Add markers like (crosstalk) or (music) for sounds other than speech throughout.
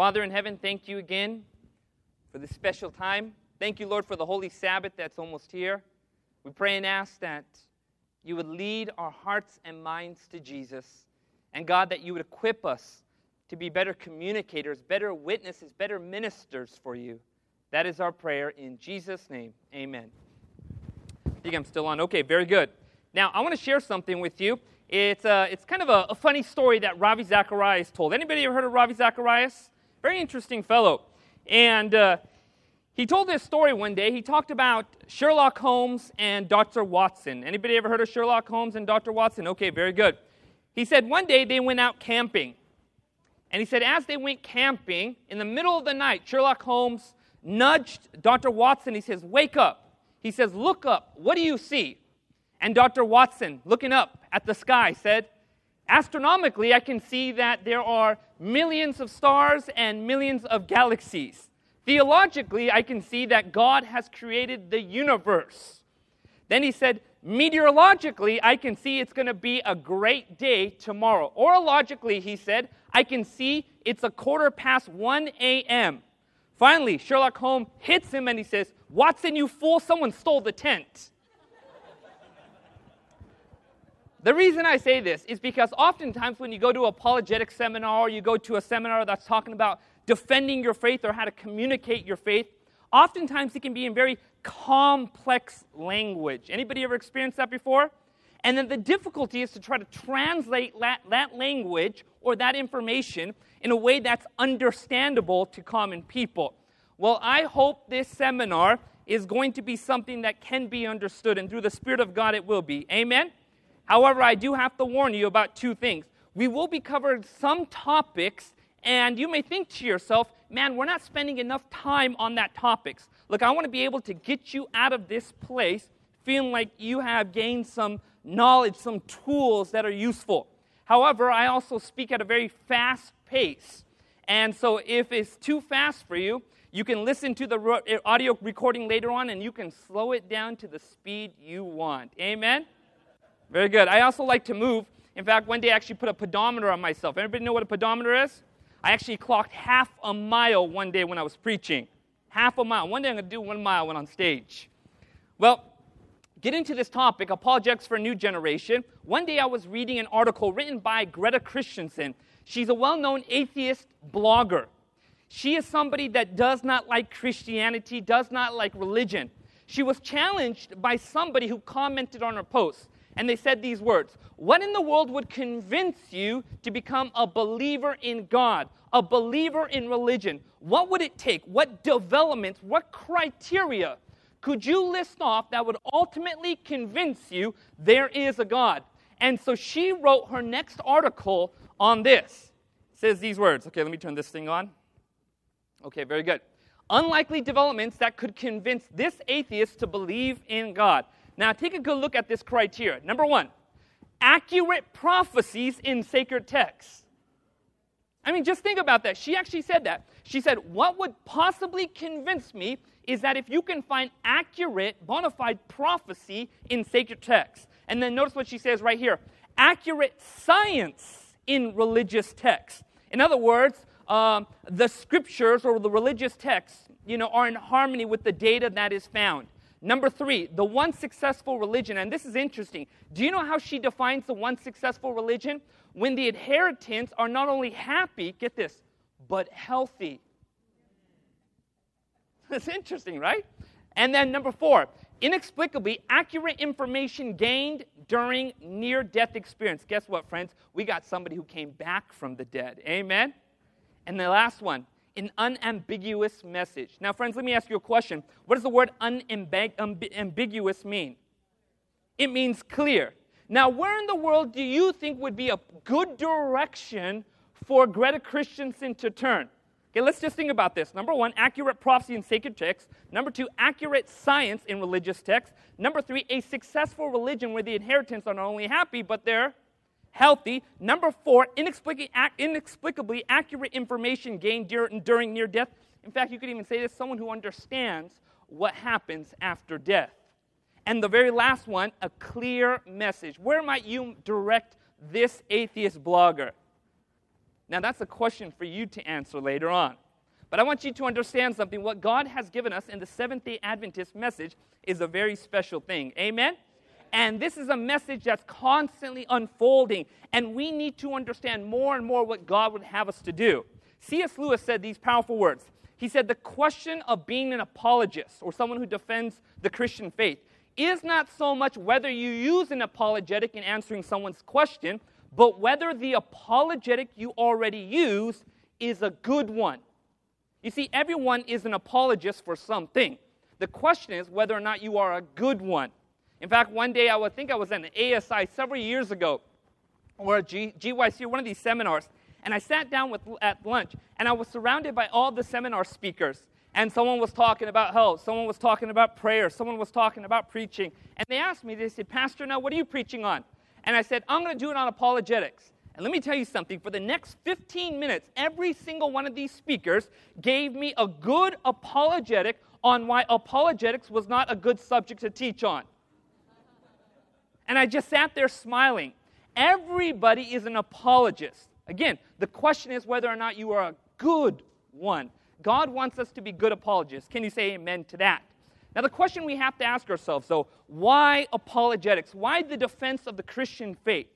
Father in heaven, thank you again for this special time. Thank you, Lord, for the Holy Sabbath that's almost here. We pray and ask that you would lead our hearts and minds to Jesus. And God, that you would equip us to be better communicators, better witnesses, better ministers for you. That is our prayer in Jesus' name. Amen. I think I'm still on. Okay, very good. Now, I want to share something with you. It's, uh, it's kind of a, a funny story that Ravi Zacharias told. Anybody ever heard of Ravi Zacharias? Very interesting fellow. And uh, he told this story one day. He talked about Sherlock Holmes and Dr. Watson. Anybody ever heard of Sherlock Holmes and Dr. Watson? Okay, very good. He said one day they went out camping. And he said, as they went camping, in the middle of the night, Sherlock Holmes nudged Dr. Watson. He says, Wake up. He says, Look up. What do you see? And Dr. Watson, looking up at the sky, said, Astronomically, I can see that there are millions of stars and millions of galaxies. Theologically, I can see that God has created the universe. Then he said, Meteorologically, I can see it's going to be a great day tomorrow. Horologically, he said, I can see it's a quarter past 1 a.m. Finally, Sherlock Holmes hits him and he says, Watson, you fool, someone stole the tent. The reason I say this is because oftentimes when you go to apologetic seminar or you go to a seminar that's talking about defending your faith or how to communicate your faith, oftentimes it can be in very complex language. Anybody ever experienced that before? And then the difficulty is to try to translate that, that language or that information in a way that's understandable to common people. Well, I hope this seminar is going to be something that can be understood, and through the Spirit of God, it will be. Amen? However, I do have to warn you about two things. We will be covering some topics, and you may think to yourself, man, we're not spending enough time on that topics. Look, I want to be able to get you out of this place feeling like you have gained some knowledge, some tools that are useful. However, I also speak at a very fast pace. And so if it's too fast for you, you can listen to the audio recording later on and you can slow it down to the speed you want. Amen? Very good. I also like to move. In fact, one day I actually put a pedometer on myself. Anybody know what a pedometer is? I actually clocked half a mile one day when I was preaching. Half a mile. One day I'm going to do one mile when on stage. Well, get into this topic, apologetics for a new generation. One day I was reading an article written by Greta Christensen. She's a well known atheist blogger. She is somebody that does not like Christianity, does not like religion. She was challenged by somebody who commented on her post, and they said these words What in the world would convince you to become a believer in God, a believer in religion? What would it take? What developments, what criteria could you list off that would ultimately convince you there is a God? And so she wrote her next article on this. It says these words. Okay, let me turn this thing on. Okay, very good. Unlikely developments that could convince this atheist to believe in God. Now, take a good look at this criteria. Number one, accurate prophecies in sacred texts. I mean, just think about that. She actually said that. She said, What would possibly convince me is that if you can find accurate, bona fide prophecy in sacred texts, and then notice what she says right here accurate science in religious texts. In other words, um, the scriptures or the religious texts, you know, are in harmony with the data that is found. Number three, the one successful religion, and this is interesting. Do you know how she defines the one successful religion? When the adherents are not only happy, get this, but healthy. (laughs) That's interesting, right? And then number four, inexplicably accurate information gained during near death experience. Guess what, friends? We got somebody who came back from the dead. Amen? And the last one, an unambiguous message. Now, friends, let me ask you a question. What does the word unambiguous mean? It means clear. Now, where in the world do you think would be a good direction for Greta Christensen to turn? Okay, let's just think about this. Number one, accurate prophecy in sacred texts. Number two, accurate science in religious texts. Number three, a successful religion where the adherents are not only happy, but they're healthy. Number four, inexplicably, inexplicably accurate information gained during near death. In fact, you could even say this someone who understands what happens after death. And the very last one, a clear message. Where might you direct this atheist blogger? Now, that's a question for you to answer later on. But I want you to understand something. What God has given us in the Seventh day Adventist message is a very special thing. Amen? And this is a message that's constantly unfolding, and we need to understand more and more what God would have us to do. C.S. Lewis said these powerful words. He said, The question of being an apologist or someone who defends the Christian faith is not so much whether you use an apologetic in answering someone's question, but whether the apologetic you already use is a good one. You see, everyone is an apologist for something. The question is whether or not you are a good one. In fact, one day I would think I was at an ASI several years ago, or a G, GYC, one of these seminars, and I sat down with, at lunch, and I was surrounded by all the seminar speakers. And someone was talking about health, someone was talking about prayer, someone was talking about preaching. And they asked me, they said, Pastor, now what are you preaching on? And I said, I'm going to do it on apologetics. And let me tell you something for the next 15 minutes, every single one of these speakers gave me a good apologetic on why apologetics was not a good subject to teach on. And I just sat there smiling. Everybody is an apologist. Again, the question is whether or not you are a good one. God wants us to be good apologists. Can you say amen to that? Now, the question we have to ask ourselves, though, why apologetics? Why the defense of the Christian faith?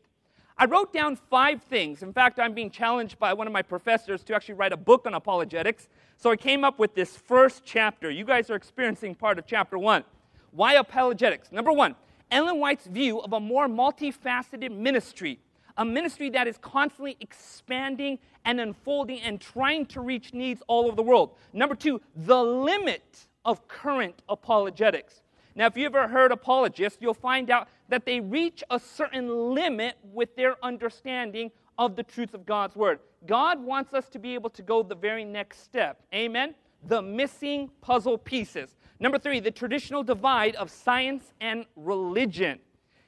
I wrote down five things. In fact, I'm being challenged by one of my professors to actually write a book on apologetics. So I came up with this first chapter. You guys are experiencing part of chapter one. Why apologetics? Number one, Ellen White's view of a more multifaceted ministry, a ministry that is constantly expanding and unfolding and trying to reach needs all over the world. Number two, the limit of current apologetics. Now, if you ever heard apologists, you'll find out that they reach a certain limit with their understanding of the truth of God's word. God wants us to be able to go the very next step. Amen? The missing puzzle pieces. Number three, the traditional divide of science and religion.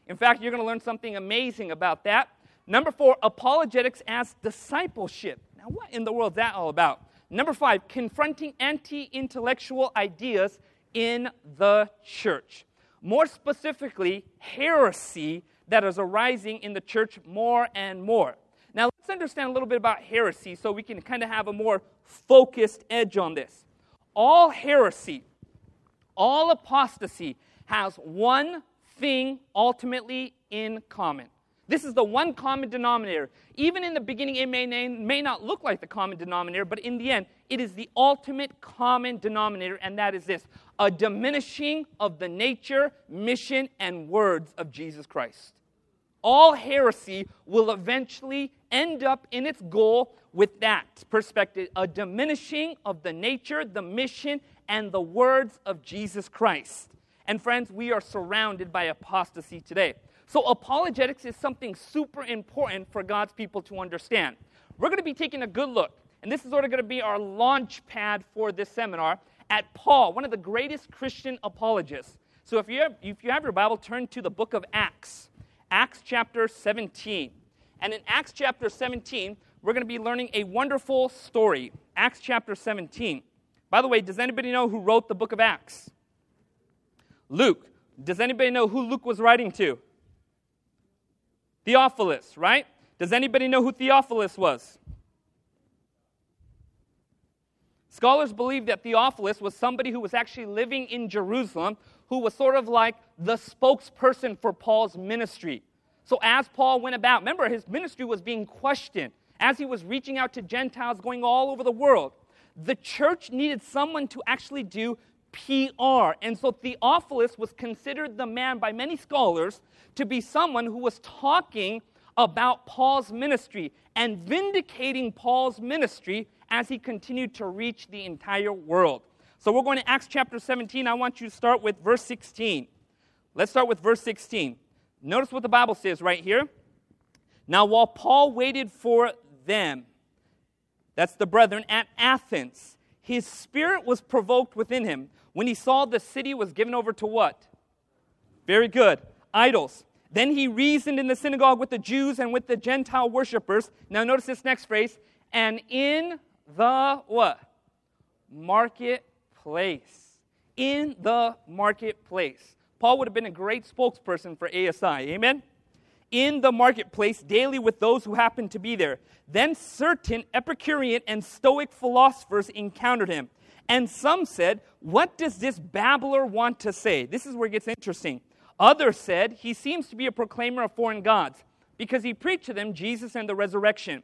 In fact, you're going to learn something amazing about that. Number four, apologetics as discipleship. Now, what in the world is that all about? Number five, confronting anti intellectual ideas in the church. More specifically, heresy that is arising in the church more and more. Now, let's understand a little bit about heresy so we can kind of have a more focused edge on this. All heresy, all apostasy has one thing ultimately in common. This is the one common denominator. Even in the beginning, it may, may not look like the common denominator, but in the end, it is the ultimate common denominator, and that is this a diminishing of the nature, mission, and words of Jesus Christ. All heresy will eventually end up in its goal with that perspective a diminishing of the nature, the mission, and the words of Jesus Christ. And friends, we are surrounded by apostasy today. So, apologetics is something super important for God's people to understand. We're going to be taking a good look, and this is sort of going to be our launch pad for this seminar at Paul, one of the greatest Christian apologists. So, if you have, if you have your Bible, turn to the book of Acts, Acts chapter 17. And in Acts chapter 17, we're going to be learning a wonderful story. Acts chapter 17. By the way, does anybody know who wrote the book of Acts? Luke. Does anybody know who Luke was writing to? Theophilus, right? Does anybody know who Theophilus was? Scholars believe that Theophilus was somebody who was actually living in Jerusalem, who was sort of like the spokesperson for Paul's ministry. So, as Paul went about, remember, his ministry was being questioned as he was reaching out to Gentiles going all over the world. The church needed someone to actually do PR. And so Theophilus was considered the man by many scholars to be someone who was talking about Paul's ministry and vindicating Paul's ministry as he continued to reach the entire world. So we're going to Acts chapter 17. I want you to start with verse 16. Let's start with verse 16. Notice what the Bible says right here. Now, while Paul waited for them, that's the brethren at Athens, his spirit was provoked within him when he saw the city was given over to what? Very good. Idols. Then he reasoned in the synagogue with the Jews and with the Gentile worshippers. Now notice this next phrase. And in the what? Marketplace. In the marketplace. Paul would have been a great spokesperson for ASI. Amen? In the marketplace daily with those who happened to be there. Then certain Epicurean and Stoic philosophers encountered him. And some said, What does this babbler want to say? This is where it gets interesting. Others said, He seems to be a proclaimer of foreign gods because he preached to them Jesus and the resurrection.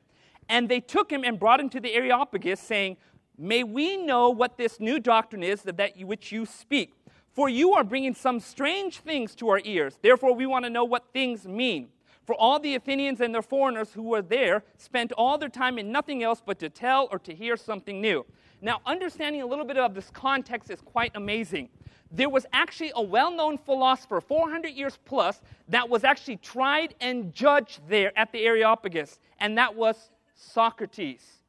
And they took him and brought him to the Areopagus, saying, May we know what this new doctrine is that, which you speak. For you are bringing some strange things to our ears. Therefore, we want to know what things mean. For all the Athenians and their foreigners who were there spent all their time in nothing else but to tell or to hear something new. Now, understanding a little bit of this context is quite amazing. There was actually a well known philosopher, 400 years plus, that was actually tried and judged there at the Areopagus, and that was Socrates.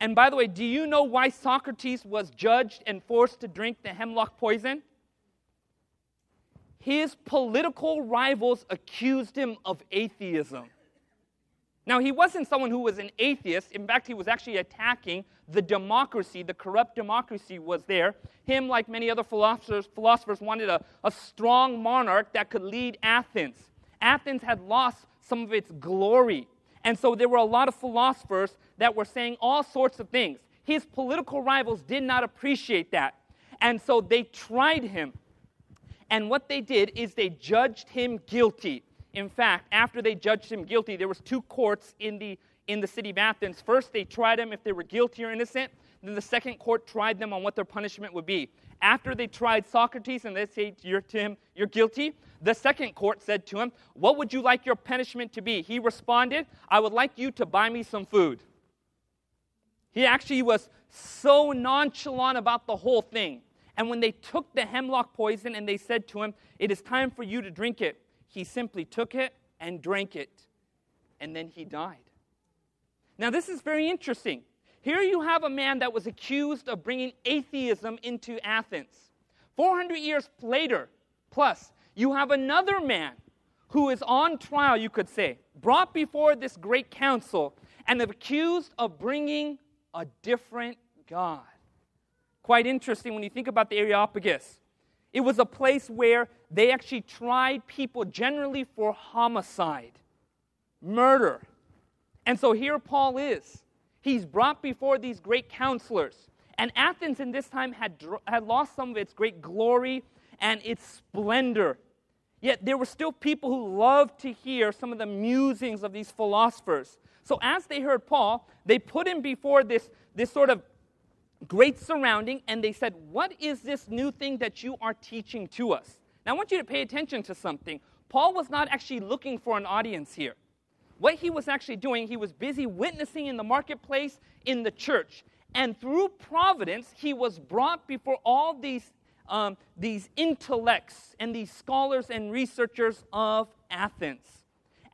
And by the way, do you know why Socrates was judged and forced to drink the hemlock poison? His political rivals accused him of atheism. Now, he wasn't someone who was an atheist. In fact, he was actually attacking the democracy, the corrupt democracy was there. Him, like many other philosophers, philosophers wanted a, a strong monarch that could lead Athens. Athens had lost some of its glory. And so there were a lot of philosophers that were saying all sorts of things. His political rivals did not appreciate that. And so they tried him. And what they did is they judged him guilty. In fact, after they judged him guilty, there was two courts in the in the city of Athens. First, they tried him if they were guilty or innocent. Then the second court tried them on what their punishment would be. After they tried Socrates and they said to him, You're guilty, the second court said to him, What would you like your punishment to be? He responded, I would like you to buy me some food. He actually was so nonchalant about the whole thing. And when they took the hemlock poison and they said to him, It is time for you to drink it, he simply took it and drank it. And then he died. Now, this is very interesting here you have a man that was accused of bringing atheism into Athens. 400 years later, plus, you have another man who is on trial, you could say, brought before this great council and accused of bringing a different God. Quite interesting when you think about the Areopagus. It was a place where they actually tried people generally for homicide, murder. And so here Paul is He's brought before these great counselors. And Athens in this time had, had lost some of its great glory and its splendor. Yet there were still people who loved to hear some of the musings of these philosophers. So as they heard Paul, they put him before this, this sort of great surrounding and they said, What is this new thing that you are teaching to us? Now I want you to pay attention to something. Paul was not actually looking for an audience here. What he was actually doing, he was busy witnessing in the marketplace, in the church. And through providence, he was brought before all these, um, these intellects and these scholars and researchers of Athens.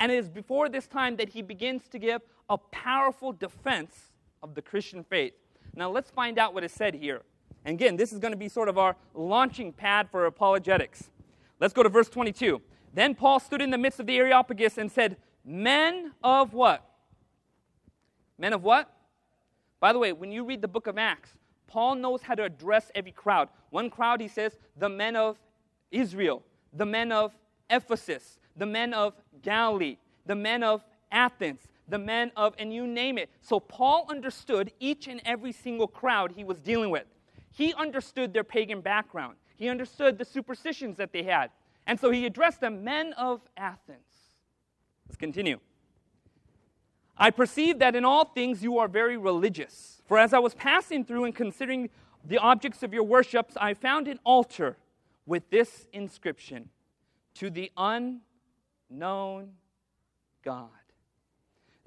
And it is before this time that he begins to give a powerful defense of the Christian faith. Now, let's find out what is said here. And again, this is going to be sort of our launching pad for apologetics. Let's go to verse 22. Then Paul stood in the midst of the Areopagus and said, Men of what? Men of what? By the way, when you read the book of Acts, Paul knows how to address every crowd. One crowd, he says, the men of Israel, the men of Ephesus, the men of Galilee, the men of Athens, the men of, and you name it. So Paul understood each and every single crowd he was dealing with. He understood their pagan background, he understood the superstitions that they had. And so he addressed them, men of Athens. Let's continue. I perceive that in all things you are very religious. For as I was passing through and considering the objects of your worships, I found an altar with this inscription To the unknown God.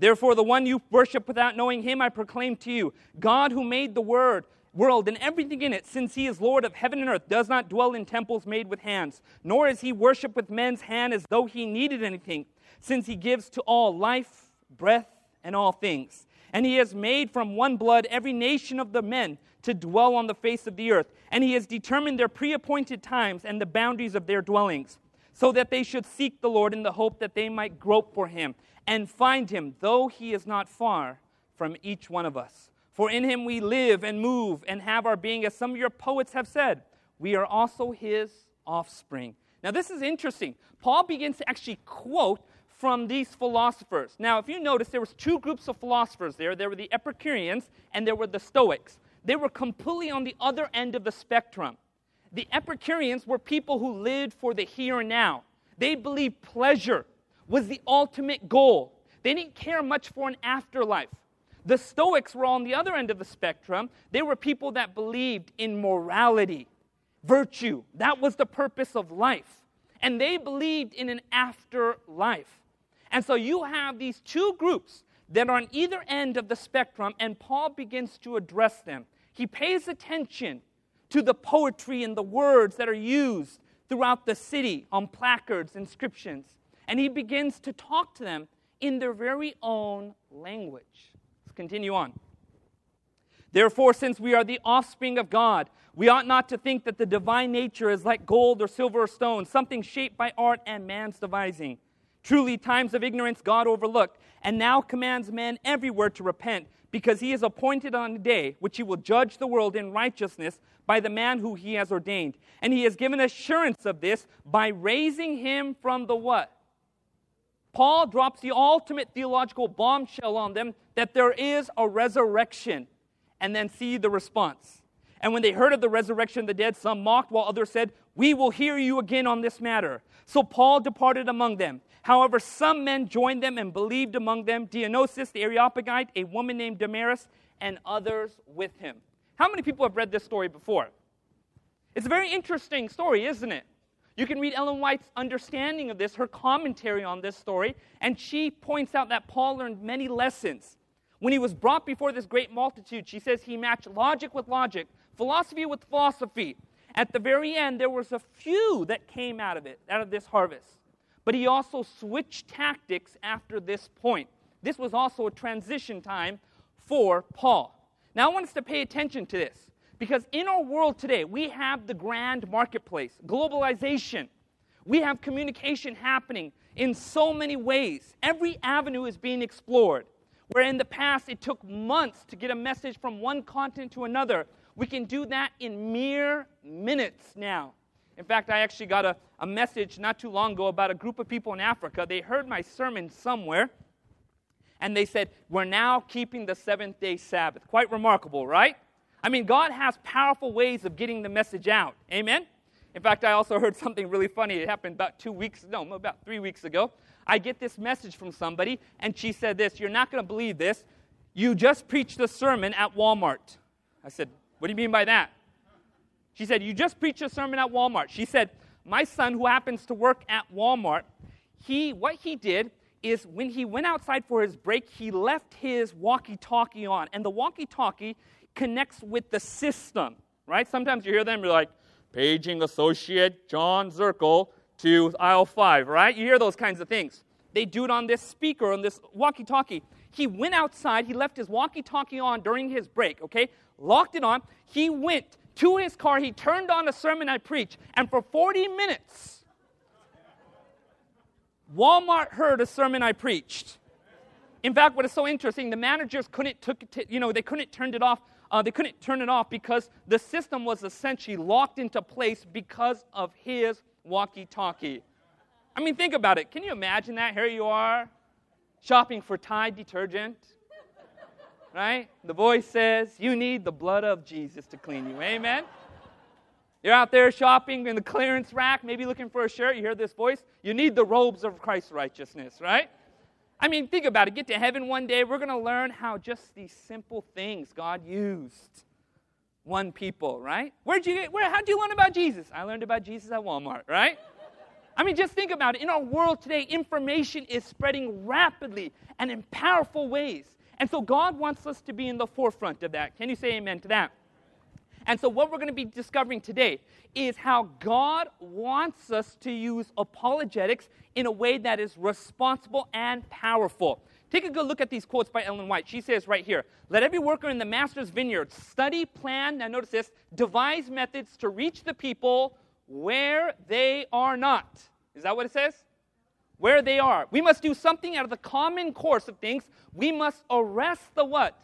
Therefore, the one you worship without knowing him, I proclaim to you God who made the word, world and everything in it, since he is Lord of heaven and earth, does not dwell in temples made with hands, nor is he worshipped with men's hand as though he needed anything since he gives to all life, breath, and all things. And he has made from one blood every nation of the men to dwell on the face of the earth. And he has determined their pre appointed times and the boundaries of their dwellings, so that they should seek the Lord in the hope that they might grope for him and find him, though he is not far from each one of us. For in him we live and move and have our being, as some of your poets have said. We are also his offspring. Now, this is interesting. Paul begins to actually quote from these philosophers. Now, if you notice, there was two groups of philosophers there. There were the Epicureans and there were the Stoics. They were completely on the other end of the spectrum. The Epicureans were people who lived for the here and now. They believed pleasure was the ultimate goal. They didn't care much for an afterlife. The Stoics were on the other end of the spectrum. They were people that believed in morality, virtue. That was the purpose of life. And they believed in an afterlife. And so you have these two groups that are on either end of the spectrum, and Paul begins to address them. He pays attention to the poetry and the words that are used throughout the city on placards, inscriptions, and he begins to talk to them in their very own language. Let's continue on. Therefore, since we are the offspring of God, we ought not to think that the divine nature is like gold or silver or stone, something shaped by art and man's devising. Truly, times of ignorance God overlooked, and now commands men everywhere to repent, because he is appointed on a day which he will judge the world in righteousness by the man who he has ordained. And he has given assurance of this by raising him from the what? Paul drops the ultimate theological bombshell on them that there is a resurrection. And then see the response. And when they heard of the resurrection of the dead, some mocked, while others said, We will hear you again on this matter. So Paul departed among them. However, some men joined them and believed among them Dionysius the Areopagite, a woman named Damaris, and others with him. How many people have read this story before? It's a very interesting story, isn't it? You can read Ellen White's understanding of this, her commentary on this story, and she points out that Paul learned many lessons. When he was brought before this great multitude, she says he matched logic with logic, philosophy with philosophy. At the very end, there was a few that came out of it, out of this harvest. But he also switched tactics after this point. This was also a transition time for Paul. Now, I want us to pay attention to this because in our world today, we have the grand marketplace, globalization. We have communication happening in so many ways. Every avenue is being explored. Where in the past it took months to get a message from one continent to another, we can do that in mere minutes now. In fact, I actually got a, a message not too long ago about a group of people in Africa. They heard my sermon somewhere, and they said, We're now keeping the seventh day Sabbath. Quite remarkable, right? I mean, God has powerful ways of getting the message out. Amen? In fact, I also heard something really funny. It happened about two weeks, no, about three weeks ago. I get this message from somebody, and she said this You're not going to believe this. You just preached a sermon at Walmart. I said, What do you mean by that? She said, You just preached a sermon at Walmart. She said, My son, who happens to work at Walmart, he, what he did is when he went outside for his break, he left his walkie talkie on. And the walkie talkie connects with the system, right? Sometimes you hear them, you're like, paging associate John Zirkle to aisle five, right? You hear those kinds of things. They do it on this speaker, on this walkie talkie. He went outside, he left his walkie talkie on during his break, okay? Locked it on. He went to his car, he turned on a sermon I preached, and for 40 minutes, Walmart heard a sermon I preached. In fact, what is so interesting, the managers couldn't took you know, they couldn't turn it off. Uh, they couldn't turn it off because the system was essentially locked into place because of his walkie-talkie. I mean, think about it. Can you imagine that? Here you are, shopping for Tide detergent, right? The voice says, "You need the blood of Jesus to clean you." Amen. You're out there shopping in the clearance rack, maybe looking for a shirt. You hear this voice. You need the robes of Christ's righteousness, right? I mean, think about it. Get to heaven one day, we're going to learn how just these simple things God used one people, right? Where'd you get, where, how'd you learn about Jesus? I learned about Jesus at Walmart, right? I mean, just think about it. In our world today, information is spreading rapidly and in powerful ways. And so God wants us to be in the forefront of that. Can you say amen to that? And so, what we're going to be discovering today is how God wants us to use apologetics in a way that is responsible and powerful. Take a good look at these quotes by Ellen White. She says right here Let every worker in the master's vineyard study, plan, now notice this, devise methods to reach the people where they are not. Is that what it says? Where they are. We must do something out of the common course of things. We must arrest the what?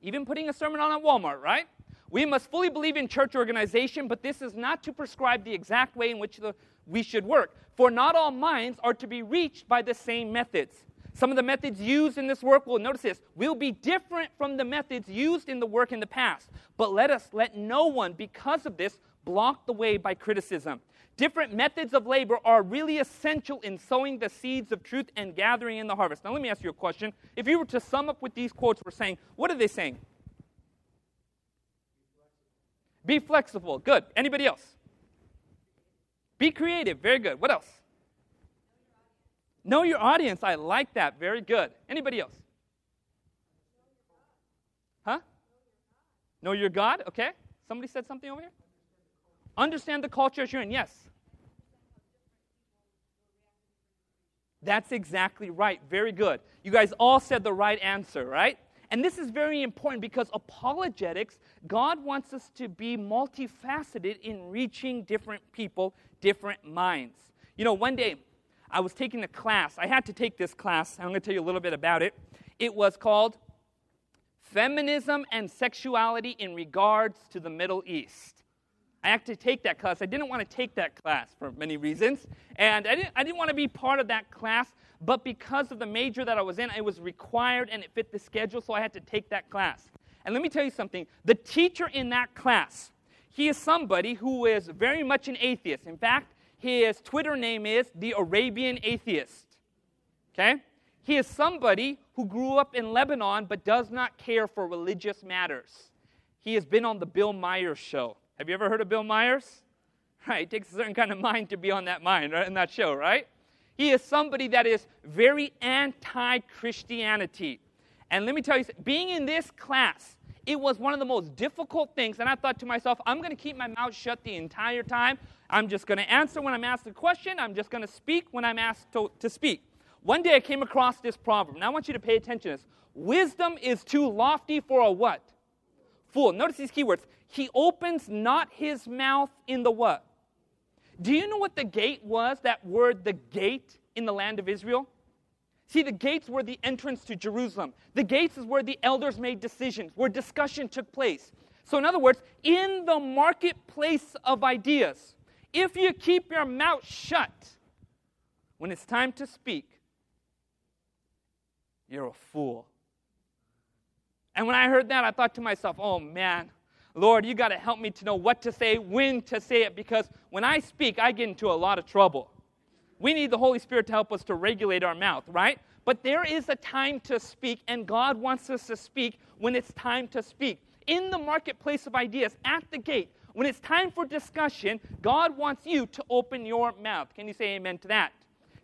Even putting a sermon on at Walmart, right? We must fully believe in church organization, but this is not to prescribe the exact way in which the, we should work. For not all minds are to be reached by the same methods. Some of the methods used in this work will notice this will be different from the methods used in the work in the past. But let us let no one, because of this, block the way by criticism. Different methods of labor are really essential in sowing the seeds of truth and gathering in the harvest. Now, let me ask you a question. If you were to sum up what these quotes were saying, what are they saying? Be flexible. Good. Anybody else? Be creative. Very good. What else? Know your audience. I like that. Very good. Anybody else? Huh? Know your God. Okay. Somebody said something over here? Understand the culture you're in. Yes. That's exactly right. Very good. You guys all said the right answer, right? And this is very important because apologetics, God wants us to be multifaceted in reaching different people, different minds. You know, one day I was taking a class. I had to take this class. I'm going to tell you a little bit about it. It was called Feminism and Sexuality in Regards to the Middle East. I had to take that class. I didn't want to take that class for many reasons. And I didn't, I didn't want to be part of that class, but because of the major that I was in, it was required and it fit the schedule, so I had to take that class. And let me tell you something the teacher in that class, he is somebody who is very much an atheist. In fact, his Twitter name is the Arabian Atheist. Okay? He is somebody who grew up in Lebanon but does not care for religious matters. He has been on the Bill Myers show. Have you ever heard of Bill Myers? (laughs) Right, it takes a certain kind of mind to be on that mind, right, in that show, right? He is somebody that is very anti Christianity. And let me tell you, being in this class, it was one of the most difficult things. And I thought to myself, I'm going to keep my mouth shut the entire time. I'm just going to answer when I'm asked a question. I'm just going to speak when I'm asked to, to speak. One day I came across this proverb. Now I want you to pay attention to this. Wisdom is too lofty for a what? Fool. Notice these keywords. He opens not his mouth in the what? Do you know what the gate was? That word, the gate, in the land of Israel? See, the gates were the entrance to Jerusalem. The gates is where the elders made decisions, where discussion took place. So, in other words, in the marketplace of ideas, if you keep your mouth shut when it's time to speak, you're a fool. And when I heard that, I thought to myself, oh man, Lord, you got to help me to know what to say, when to say it, because when I speak, I get into a lot of trouble. We need the Holy Spirit to help us to regulate our mouth, right? But there is a time to speak, and God wants us to speak when it's time to speak. In the marketplace of ideas, at the gate, when it's time for discussion, God wants you to open your mouth. Can you say amen to that?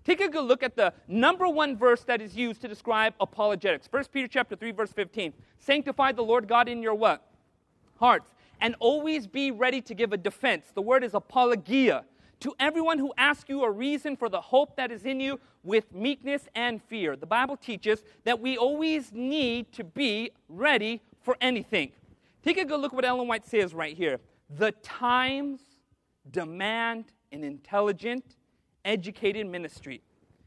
Take a good look at the number one verse that is used to describe apologetics. 1 Peter chapter 3, verse 15. Sanctify the Lord God in your what? Hearts. And always be ready to give a defense. The word is apologia to everyone who asks you a reason for the hope that is in you with meekness and fear. The Bible teaches that we always need to be ready for anything. Take a good look what Ellen White says right here. The times demand an intelligent, educated ministry.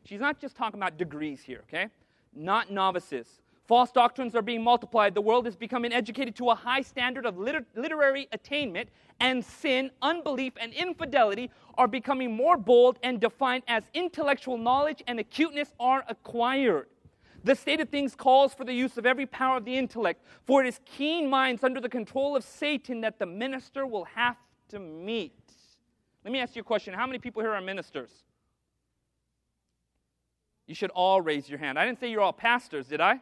She's not just talking about degrees here, okay? Not novices. False doctrines are being multiplied. The world is becoming educated to a high standard of liter- literary attainment, and sin, unbelief, and infidelity are becoming more bold and defined as intellectual knowledge and acuteness are acquired. The state of things calls for the use of every power of the intellect, for it is keen minds under the control of Satan that the minister will have to meet. Let me ask you a question. How many people here are ministers? You should all raise your hand. I didn't say you're all pastors, did I?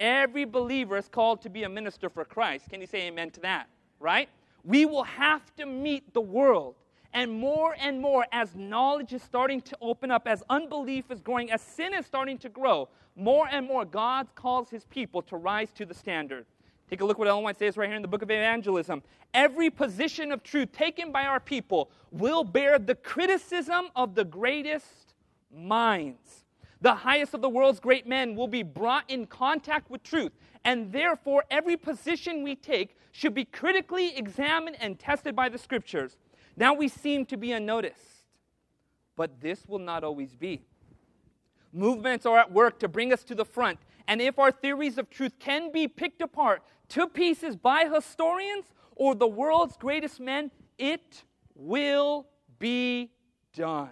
Every believer is called to be a minister for Christ. Can you say amen to that? Right? We will have to meet the world. And more and more, as knowledge is starting to open up, as unbelief is growing, as sin is starting to grow, more and more God calls his people to rise to the standard. Take a look what Ellen White says right here in the book of evangelism. Every position of truth taken by our people will bear the criticism of the greatest minds. The highest of the world's great men will be brought in contact with truth, and therefore every position we take should be critically examined and tested by the scriptures. Now we seem to be unnoticed, but this will not always be. Movements are at work to bring us to the front, And if our theories of truth can be picked apart to pieces by historians or the world's greatest men, it will be done.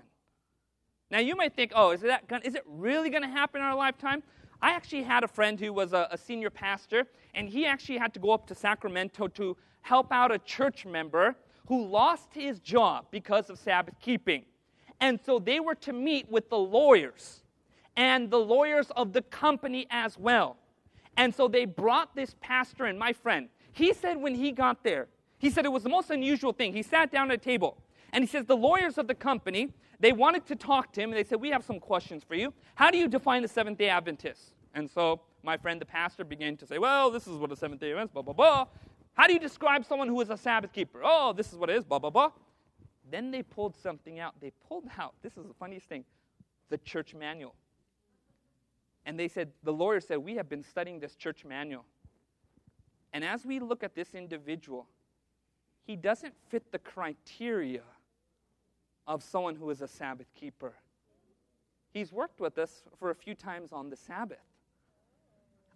Now, you might think, oh, is, that, is it really going to happen in our lifetime? I actually had a friend who was a, a senior pastor, and he actually had to go up to Sacramento to help out a church member who lost his job because of Sabbath keeping. And so they were to meet with the lawyers and the lawyers of the company as well. And so they brought this pastor and my friend. He said when he got there, he said it was the most unusual thing. He sat down at a table and he says the lawyers of the company, they wanted to talk to him and they said, We have some questions for you. How do you define the Seventh day Adventist? And so my friend, the pastor, began to say, Well, this is what a Seventh day is, blah, blah, blah. How do you describe someone who is a Sabbath keeper? Oh, this is what it is, blah, blah, blah. Then they pulled something out. They pulled (laughs) out, this is the funniest thing, the church manual. And they said, the lawyer said, We have been studying this church manual. And as we look at this individual, he doesn't fit the criteria of someone who is a Sabbath keeper. He's worked with us for a few times on the Sabbath.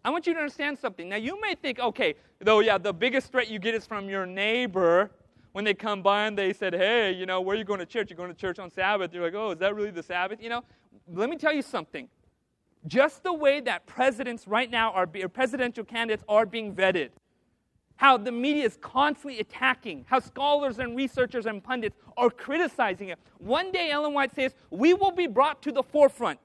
I want you to understand something. Now, you may think, okay, though, yeah, the biggest threat you get is from your neighbor when they come by and they said, hey, you know, where are you going to church? You're going to church on Sabbath. You're like, oh, is that really the Sabbath? You know, let me tell you something. Just the way that presidents right now are, or presidential candidates are being vetted, how the media is constantly attacking, how scholars and researchers and pundits are criticizing it. One day, Ellen White says, we will be brought to the forefront,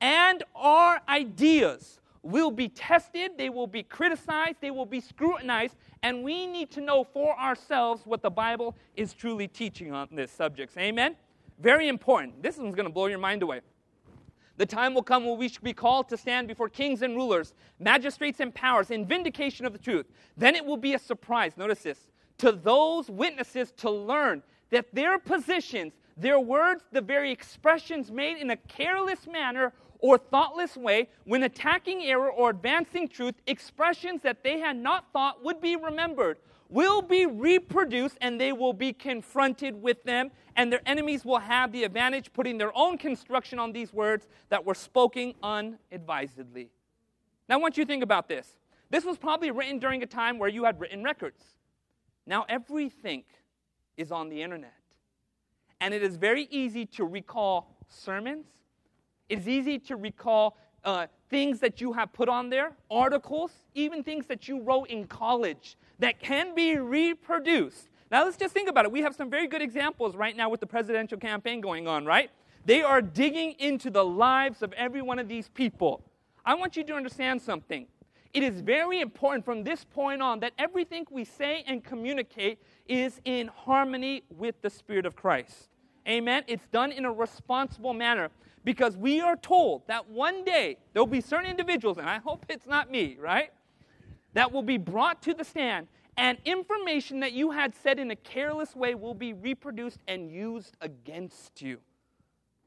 and our ideas will be tested, they will be criticized, they will be scrutinized, and we need to know for ourselves what the Bible is truly teaching on this subject. Amen? Very important. This one's going to blow your mind away. The time will come when we shall be called to stand before kings and rulers, magistrates and powers in vindication of the truth. Then it will be a surprise, notice this, to those witnesses to learn that their positions, their words, the very expressions made in a careless manner or thoughtless way when attacking error or advancing truth, expressions that they had not thought would be remembered will be reproduced and they will be confronted with them, and their enemies will have the advantage putting their own construction on these words that were spoken unadvisedly. Now, I want you to think about this. This was probably written during a time where you had written records. Now, everything is on the internet. And it is very easy to recall sermons, it's easy to recall uh, things that you have put on there, articles, even things that you wrote in college that can be reproduced. Now, let's just think about it. We have some very good examples right now with the presidential campaign going on, right? They are digging into the lives of every one of these people. I want you to understand something. It is very important from this point on that everything we say and communicate is in harmony with the Spirit of Christ. Amen? It's done in a responsible manner because we are told that one day there'll be certain individuals, and I hope it's not me, right? That will be brought to the stand, and information that you had said in a careless way will be reproduced and used against you.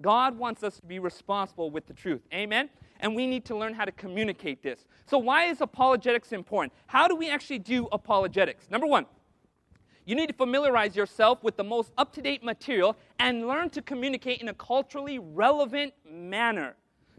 God wants us to be responsible with the truth. Amen? And we need to learn how to communicate this. So, why is apologetics important? How do we actually do apologetics? Number one, you need to familiarize yourself with the most up to date material and learn to communicate in a culturally relevant manner.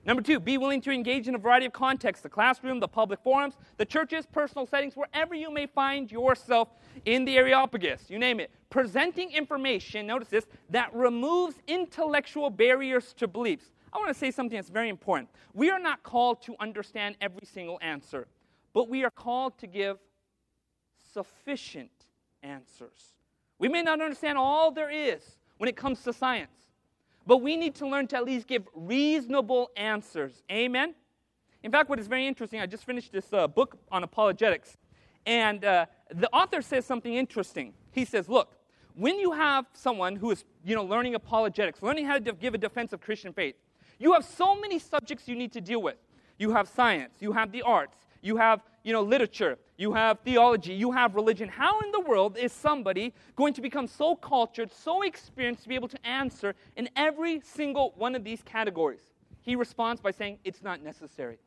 Number two, be willing to engage in a variety of contexts the classroom, the public forums, the churches, personal settings, wherever you may find yourself in the Areopagus, you name it. Presenting information, notice this, that removes intellectual barriers to beliefs. I want to say something that's very important. We are not called to understand every single answer, but we are called to give sufficient answers. We may not understand all there is when it comes to science, but we need to learn to at least give reasonable answers. Amen? In fact, what is very interesting, I just finished this uh, book on apologetics, and uh, the author says something interesting. He says, Look, when you have someone who is you know, learning apologetics, learning how to give a defense of Christian faith, you have so many subjects you need to deal with. You have science, you have the arts, you have you know, literature, you have theology, you have religion. How in the world is somebody going to become so cultured, so experienced to be able to answer in every single one of these categories? He responds by saying, It's not necessary.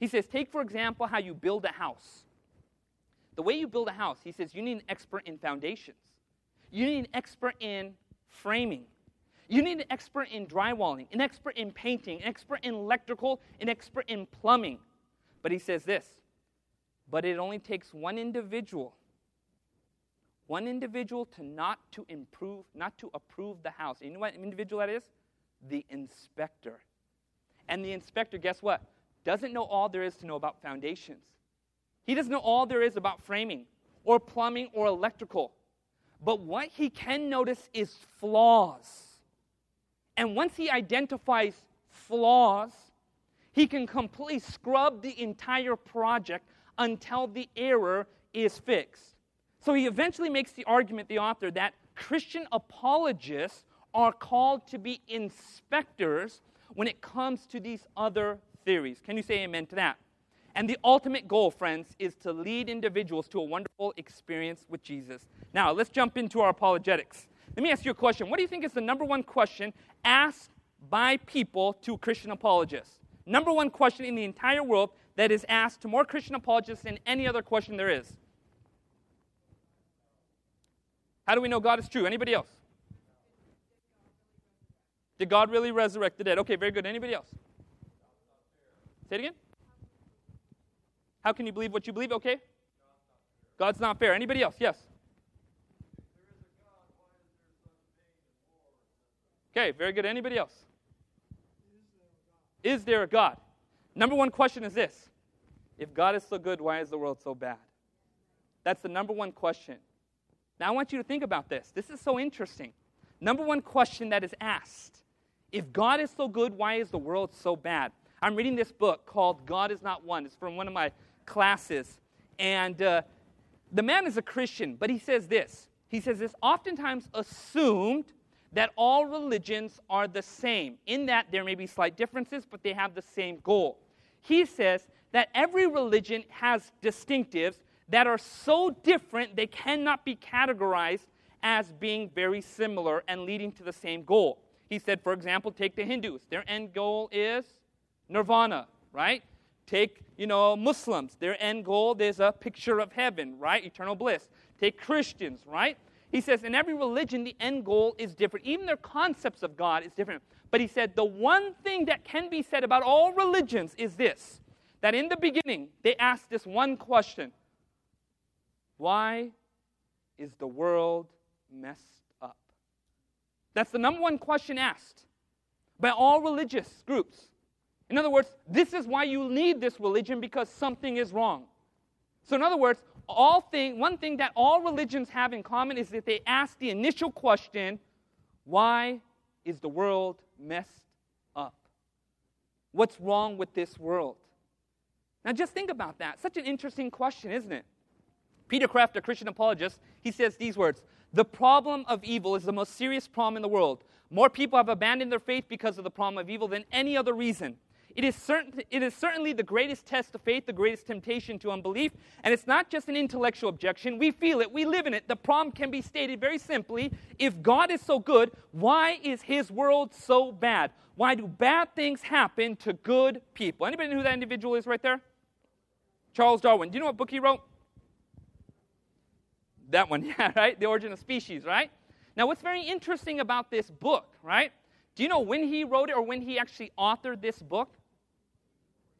He says, Take, for example, how you build a house. The way you build a house, he says, you need an expert in foundations, you need an expert in framing. You need an expert in drywalling, an expert in painting, an expert in electrical, an expert in plumbing. But he says this but it only takes one individual one individual to not to improve not to approve the house. You know what individual that is? The inspector. And the inspector guess what? Doesn't know all there is to know about foundations. He doesn't know all there is about framing or plumbing or electrical. But what he can notice is flaws. And once he identifies flaws he can completely scrub the entire project until the error is fixed. So he eventually makes the argument, the author, that Christian apologists are called to be inspectors when it comes to these other theories. Can you say amen to that? And the ultimate goal, friends, is to lead individuals to a wonderful experience with Jesus. Now, let's jump into our apologetics. Let me ask you a question. What do you think is the number one question asked by people to Christian apologists? Number one question in the entire world that is asked to more Christian apologists than any other question there is. How do we know God is true? Anybody else? Did God really resurrect the dead? Okay, very good. Anybody else? Say it again. How can you believe what you believe? Okay. God's not fair. Anybody else? Yes. Okay, very good. Anybody else? Is there a God? Number one question is this If God is so good, why is the world so bad? That's the number one question. Now, I want you to think about this. This is so interesting. Number one question that is asked If God is so good, why is the world so bad? I'm reading this book called God is Not One. It's from one of my classes. And uh, the man is a Christian, but he says this. He says this oftentimes assumed that all religions are the same, in that there may be slight differences, but they have the same goal. He says that every religion has distinctives that are so different they cannot be categorized as being very similar and leading to the same goal. He said, for example, take the Hindus. Their end goal is nirvana, right? Take, you know, Muslims. Their end goal, there's a picture of heaven, right? Eternal bliss. Take Christians, right? He says, in every religion, the end goal is different. Even their concepts of God is different. But he said, the one thing that can be said about all religions is this that in the beginning, they asked this one question Why is the world messed up? That's the number one question asked by all religious groups. In other words, this is why you need this religion because something is wrong. So, in other words, all thing, one thing that all religions have in common is that they ask the initial question why is the world messed up? What's wrong with this world? Now, just think about that. Such an interesting question, isn't it? Peter Kreeft, a Christian apologist, he says these words The problem of evil is the most serious problem in the world. More people have abandoned their faith because of the problem of evil than any other reason. It is, certain, it is certainly the greatest test of faith, the greatest temptation to unbelief. And it's not just an intellectual objection. We feel it, we live in it. The problem can be stated very simply if God is so good, why is his world so bad? Why do bad things happen to good people? Anybody know who that individual is right there? Charles Darwin. Do you know what book he wrote? That one, (laughs) yeah, right? The Origin of Species, right? Now, what's very interesting about this book, right? Do you know when he wrote it or when he actually authored this book?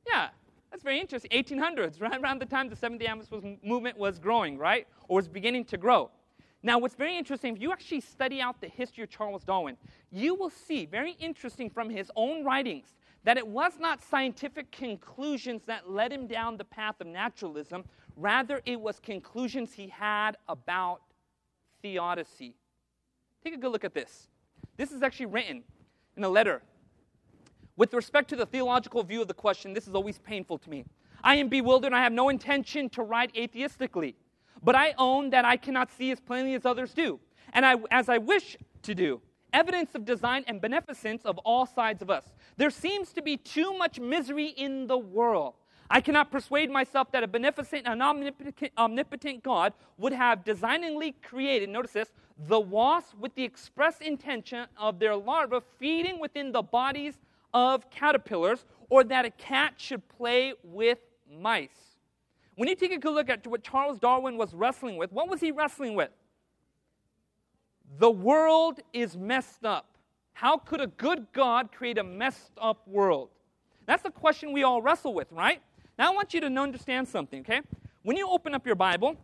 Yeah, that's very interesting. 1800s, (laughs) right around the time the Seventh-day Adventist movement was growing, right? Or was beginning to grow. Now, what's very interesting, if you actually study out the history of Charles Darwin, you will see, very interesting from his own writings, that it was not scientific conclusions that led him down the path of naturalism. Rather, it was conclusions he had about theodicy. Take a good look at this. This is actually written in a letter with respect to the theological view of the question, this is always painful to me. I am bewildered. I have no intention to write atheistically, but I own that I cannot see as plainly as others do, and I, as I wish to do. Evidence of design and beneficence of all sides of us. There seems to be too much misery in the world. I cannot persuade myself that a beneficent and omnipotent, omnipotent God would have designingly created, notice this, the wasp with the express intention of their larva feeding within the bodies of caterpillars or that a cat should play with mice. When you take a good look at what Charles Darwin was wrestling with, what was he wrestling with? The world is messed up. How could a good God create a messed up world? That's the question we all wrestle with, right? Now I want you to understand something, okay? When you open up your Bible,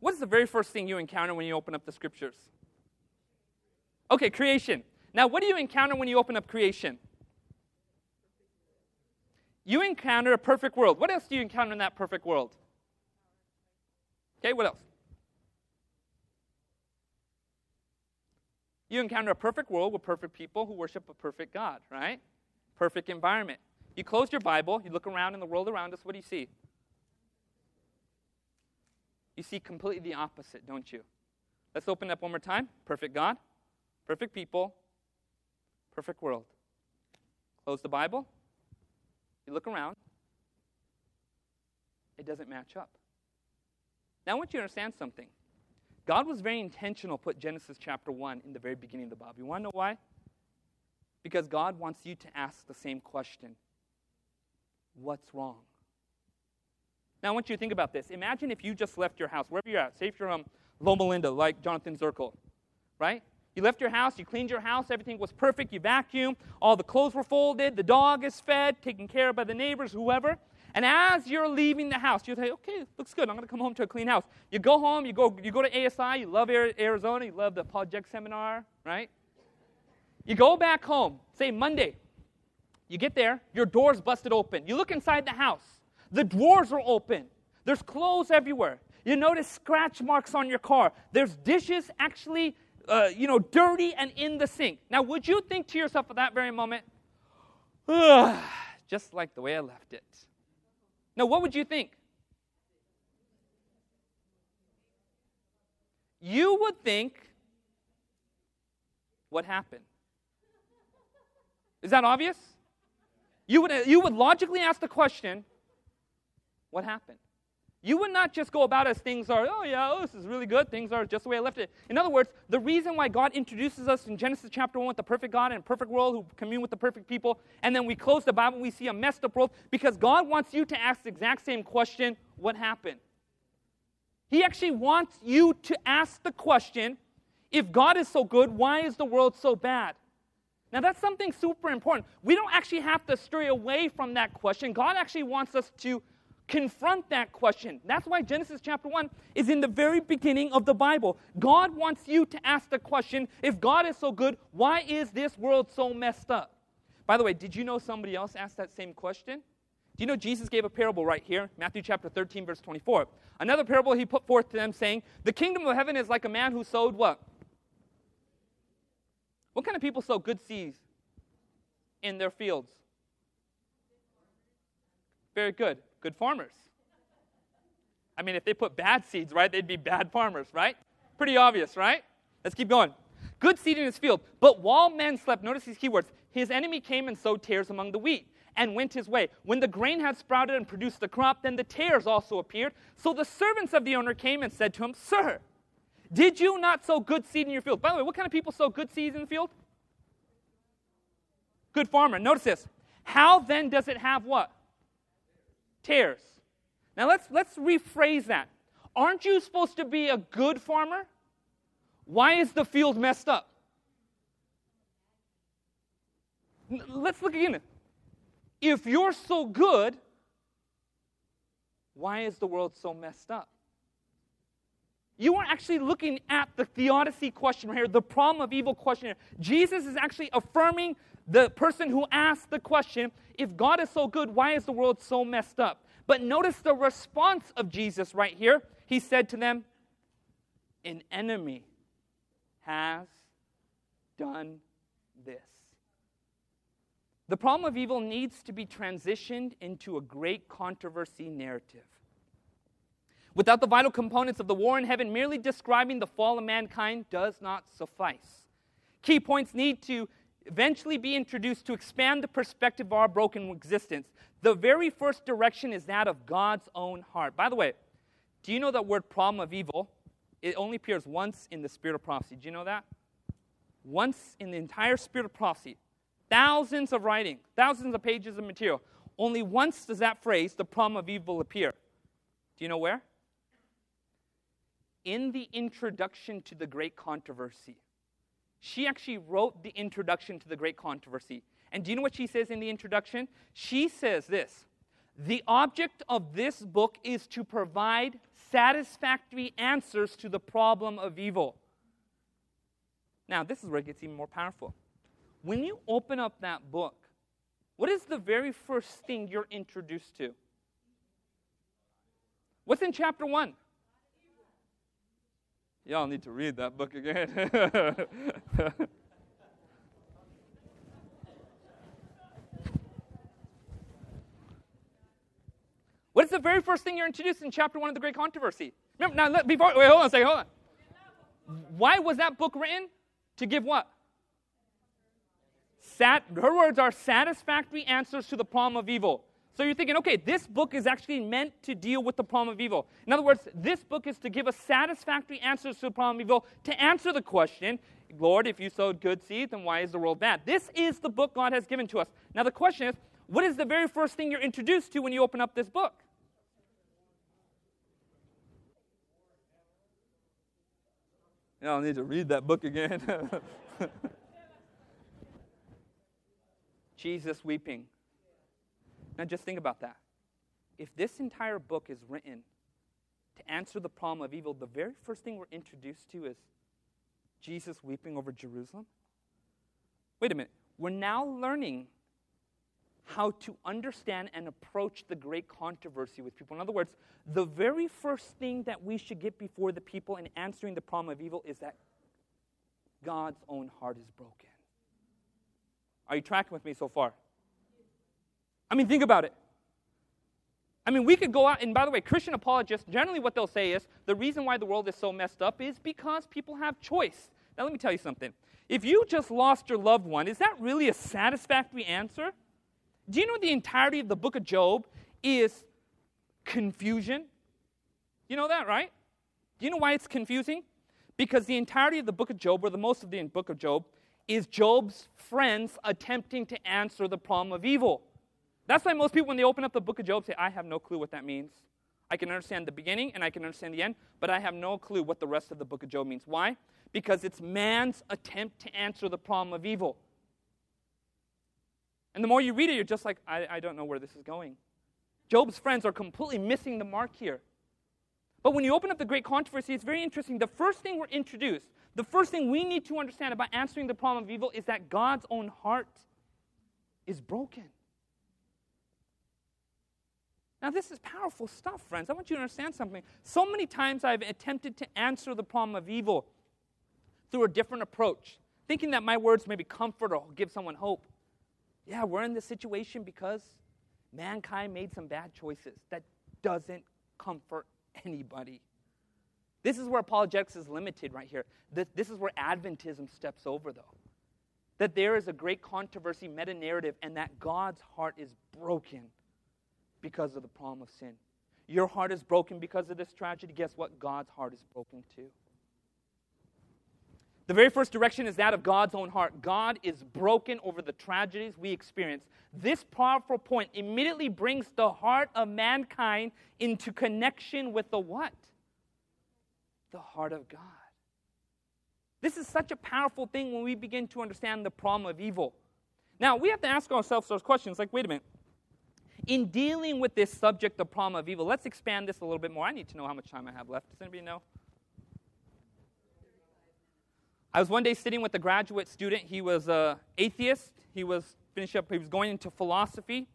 what is the very first thing you encounter when you open up the scriptures? Okay, creation. Now, what do you encounter when you open up creation? You encounter a perfect world. What else do you encounter in that perfect world? Okay, what else? You encounter a perfect world with perfect people who worship a perfect God, right? Perfect environment. You close your Bible, you look around in the world around us, what do you see? You see completely the opposite, don't you? Let's open it up one more time. Perfect God, perfect people, perfect world. Close the Bible, you look around, it doesn't match up. Now, I want you to understand something. God was very intentional put Genesis chapter 1 in the very beginning of the Bible. You want to know why? Because God wants you to ask the same question What's wrong? Now, I want you to think about this. Imagine if you just left your house, wherever you're at. Say if you're um, Loma Linda, like Jonathan Zirkle, right? You left your house, you cleaned your house, everything was perfect, you vacuumed, all the clothes were folded, the dog is fed, taken care of by the neighbors, whoever. And as you're leaving the house, you say, okay, looks good. I'm going to come home to a clean house. You go home, you go, you go to ASI, you love Arizona, you love the project seminar, right? You go back home, say Monday. You get there, your door's busted open. You look inside the house, the drawers are open. There's clothes everywhere. You notice scratch marks on your car. There's dishes actually uh, you know, dirty and in the sink. Now, would you think to yourself at that very moment, just like the way I left it? Now, what would you think? You would think, what happened? Is that obvious? You would, you would logically ask the question, what happened? You would not just go about as things are, oh yeah, oh, this is really good, things are just the way I left it. In other words, the reason why God introduces us in Genesis chapter 1 with the perfect God and perfect world who commune with the perfect people, and then we close the Bible, we see a messed up world, because God wants you to ask the exact same question what happened? He actually wants you to ask the question if God is so good, why is the world so bad? Now, that's something super important. We don't actually have to stray away from that question. God actually wants us to confront that question. That's why Genesis chapter 1 is in the very beginning of the Bible. God wants you to ask the question if God is so good, why is this world so messed up? By the way, did you know somebody else asked that same question? Do you know Jesus gave a parable right here, Matthew chapter 13, verse 24? Another parable he put forth to them, saying, The kingdom of heaven is like a man who sowed what? What kind of people sow good seeds in their fields? Very good good farmers. I mean, if they put bad seeds, right, they'd be bad farmers, right? Pretty obvious, right? Let's keep going. Good seed in his field. But while men slept, notice these keywords, his enemy came and sowed tares among the wheat and went his way. When the grain had sprouted and produced the crop, then the tares also appeared. So the servants of the owner came and said to him, Sir, did you not sow good seed in your field? By the way, what kind of people sow good seeds in the field? Good farmer. Notice this. How then does it have what? Tares. Now let's, let's rephrase that. Aren't you supposed to be a good farmer? Why is the field messed up? Let's look again. If you're so good, why is the world so messed up? You are actually looking at the theodicy question right here, the problem of evil question here. Jesus is actually affirming the person who asked the question if God is so good, why is the world so messed up? But notice the response of Jesus right here. He said to them, An enemy has done this. The problem of evil needs to be transitioned into a great controversy narrative. Without the vital components of the war in heaven, merely describing the fall of mankind does not suffice. Key points need to eventually be introduced to expand the perspective of our broken existence. The very first direction is that of God's own heart. By the way, do you know that word problem of evil? It only appears once in the spirit of prophecy. Do you know that? Once in the entire spirit of prophecy. Thousands of writing, thousands of pages of material. Only once does that phrase, the problem of evil, appear. Do you know where? In the introduction to the great controversy she actually wrote the introduction to the great controversy. And do you know what she says in the introduction? She says this The object of this book is to provide satisfactory answers to the problem of evil. Now, this is where it gets even more powerful. When you open up that book, what is the very first thing you're introduced to? What's in chapter 1? Y'all need to read that book again. (laughs) what is the very first thing you're introduced in chapter 1 of the Great Controversy? Remember, now, let, before, wait, hold on a second, hold on. Why was that book written? To give what? Sat, her words are satisfactory answers to the problem of evil. So you're thinking, okay, this book is actually meant to deal with the problem of evil. In other words, this book is to give us satisfactory answers to the problem of evil, to answer the question, Lord, if you sowed good seed, then why is the world bad? This is the book God has given to us. Now the question is, what is the very first thing you're introduced to when you open up this book? I'll need to read that book again. (laughs) Jesus weeping. Now, just think about that. If this entire book is written to answer the problem of evil, the very first thing we're introduced to is Jesus weeping over Jerusalem. Wait a minute. We're now learning how to understand and approach the great controversy with people. In other words, the very first thing that we should get before the people in answering the problem of evil is that God's own heart is broken. Are you tracking with me so far? I mean, think about it. I mean, we could go out, and by the way, Christian apologists, generally what they'll say is the reason why the world is so messed up is because people have choice. Now, let me tell you something. If you just lost your loved one, is that really a satisfactory answer? Do you know the entirety of the book of Job is confusion? You know that, right? Do you know why it's confusing? Because the entirety of the book of Job, or the most of the book of Job, is Job's friends attempting to answer the problem of evil. That's why most people, when they open up the book of Job, say, I have no clue what that means. I can understand the beginning and I can understand the end, but I have no clue what the rest of the book of Job means. Why? Because it's man's attempt to answer the problem of evil. And the more you read it, you're just like, I, I don't know where this is going. Job's friends are completely missing the mark here. But when you open up the great controversy, it's very interesting. The first thing we're introduced, the first thing we need to understand about answering the problem of evil is that God's own heart is broken. Now, this is powerful stuff, friends. I want you to understand something. So many times I've attempted to answer the problem of evil through a different approach, thinking that my words maybe comfort or give someone hope. Yeah, we're in this situation because mankind made some bad choices. That doesn't comfort anybody. This is where apologetics is limited right here. This, is where Adventism steps over, though. That there is a great controversy, meta narrative, and that God's heart is broken because of the problem of sin. Your heart is broken because of this tragedy. Guess what? God's heart is broken too. The very first direction is that of God's own heart. God is broken over the tragedies we experience. This powerful point immediately brings the heart of mankind into connection with the what? The heart of God. This is such a powerful thing when we begin to understand the problem of evil. Now, we have to ask ourselves those questions like, wait a minute. In dealing with this subject, the problem of evil, let's expand this a little bit more. I need to know how much time I have left. Does anybody know? I was one day sitting with a graduate student. He was an atheist. He was finishing up, he was going into philosophy.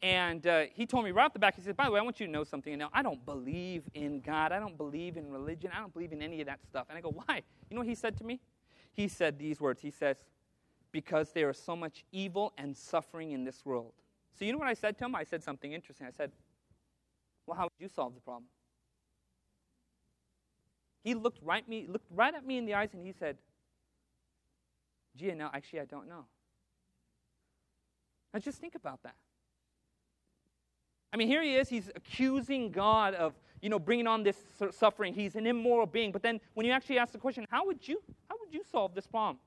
And uh, he told me right off the back, he said, By the way, I want you to know something. Now, I don't believe in God. I don't believe in religion. I don't believe in any of that stuff. And I go, Why? You know what he said to me? He said these words He says, Because there is so much evil and suffering in this world. So, you know what I said to him? I said something interesting. I said, Well, how would you solve the problem? He looked right, me, looked right at me in the eyes and he said, Gee, no, actually, I don't know. Now just think about that. I mean, here he is, he's accusing God of, you know, bringing on this suffering. He's an immoral being. But then when you actually ask the question, how would you, how would you solve this problem?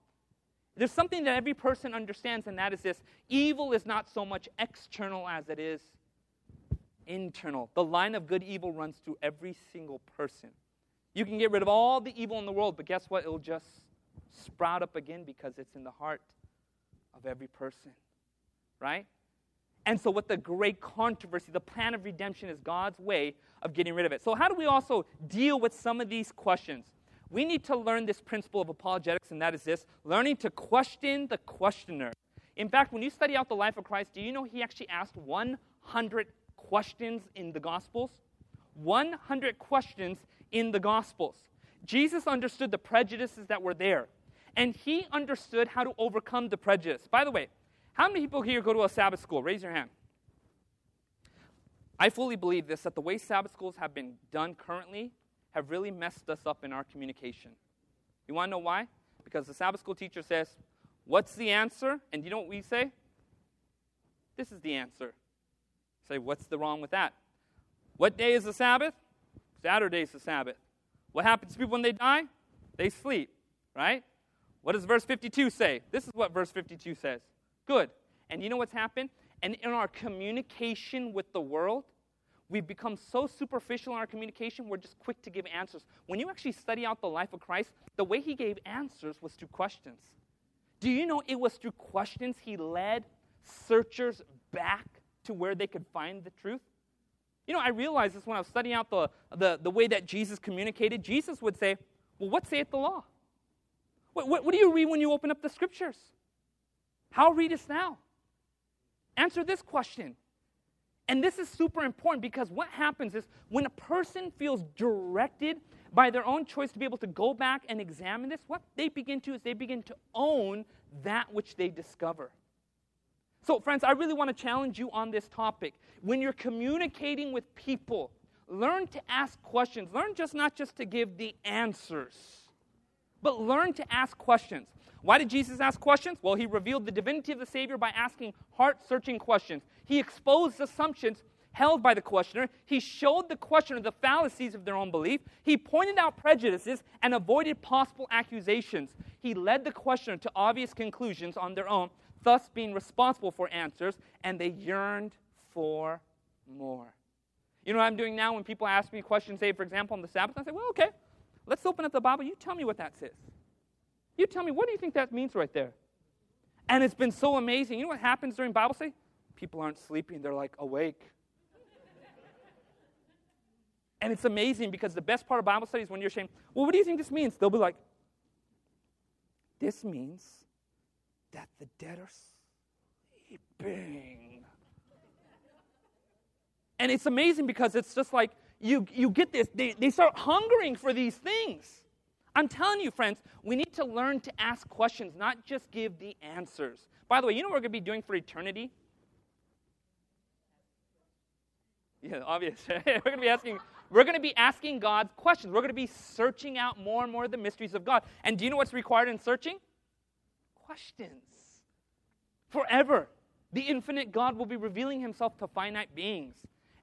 There's something that every person understands, and that is this evil is not so much external as it is internal. The line of good evil runs through every single person. You can get rid of all the evil in the world, but guess what? It'll just sprout up again because it's in the heart of every person. Right? And so, what the great controversy, the plan of redemption is God's way of getting rid of it. So, how do we also deal with some of these questions? We need to learn this principle of apologetics, and that is this learning to question the questioner. In fact, when you study out the life of Christ, do you know he actually asked 100 questions in the Gospels? 100 questions in the Gospels. Jesus understood the prejudices that were there, and he understood how to overcome the prejudice. By the way, how many people here go to a Sabbath school? Raise your hand. I fully believe this that the way Sabbath schools have been done currently have really messed us up in our communication. You want to know why? Because the Sabbath school teacher says, What's the answer? And you know what we say? This is the answer. Say, what's the wrong with that? What day is the Sabbath? Saturday is the Sabbath. What happens to people when they die? They sleep, right? What does verse 52 say? This is what verse 52 says. Good. And you know what's happened? And in our communication with the world, we've become so superficial in our communication, we're just quick to give answers. When you actually study out the life of Christ, the way he gave answers was through questions. Do you know it was through questions he led searchers back to where they could find the truth? You know, I realized this when I was studying out the, the, the way that Jesus communicated. Jesus would say, Well, what saith the law? What, what, what do you read when you open up the scriptures? How readest thou? Answer this question. And this is super important because what happens is when a person feels directed by their own choice to be able to go back and examine this, what they begin to is they begin to own that which they discover. So, friends, I really want to challenge you on this topic. When you're communicating with people, learn to ask questions. Learn just not just to give the answers, but learn to ask questions. Why did Jesus ask questions? Well, he revealed the divinity of the Savior by asking heart searching questions. He exposed assumptions held by the questioner. He showed the questioner the fallacies of their own belief. He pointed out prejudices and avoided possible accusations. He led the questioner to obvious conclusions on their own thus being responsible for answers, and they yearned for more. You know what I'm doing now when people ask me questions, say, for example, on the Sabbath? I say, well, okay, let's open up the Bible. You tell me what that says. You tell me, what do you think that means right there? And it's been so amazing. You know what happens during Bible study? People aren't sleeping, they're like awake. and it's amazing because the best part of Bible study is when you're saying, well, what do you think this means? They'll be like, this means that the dead are sleeping. And it's amazing because it's just like you, you get this, they, they start hungering for these things. I'm telling you, friends, we need to learn to ask questions, not just give the answers. By the way, you know what we're going to be doing for eternity? Yeah, obvious. (laughs) we're going to be asking we're going to be asking God questions. We're going to be searching out more and more of the mysteries of God. And do you know what's required in searching? Questions. Forever, the infinite God will be revealing himself to finite beings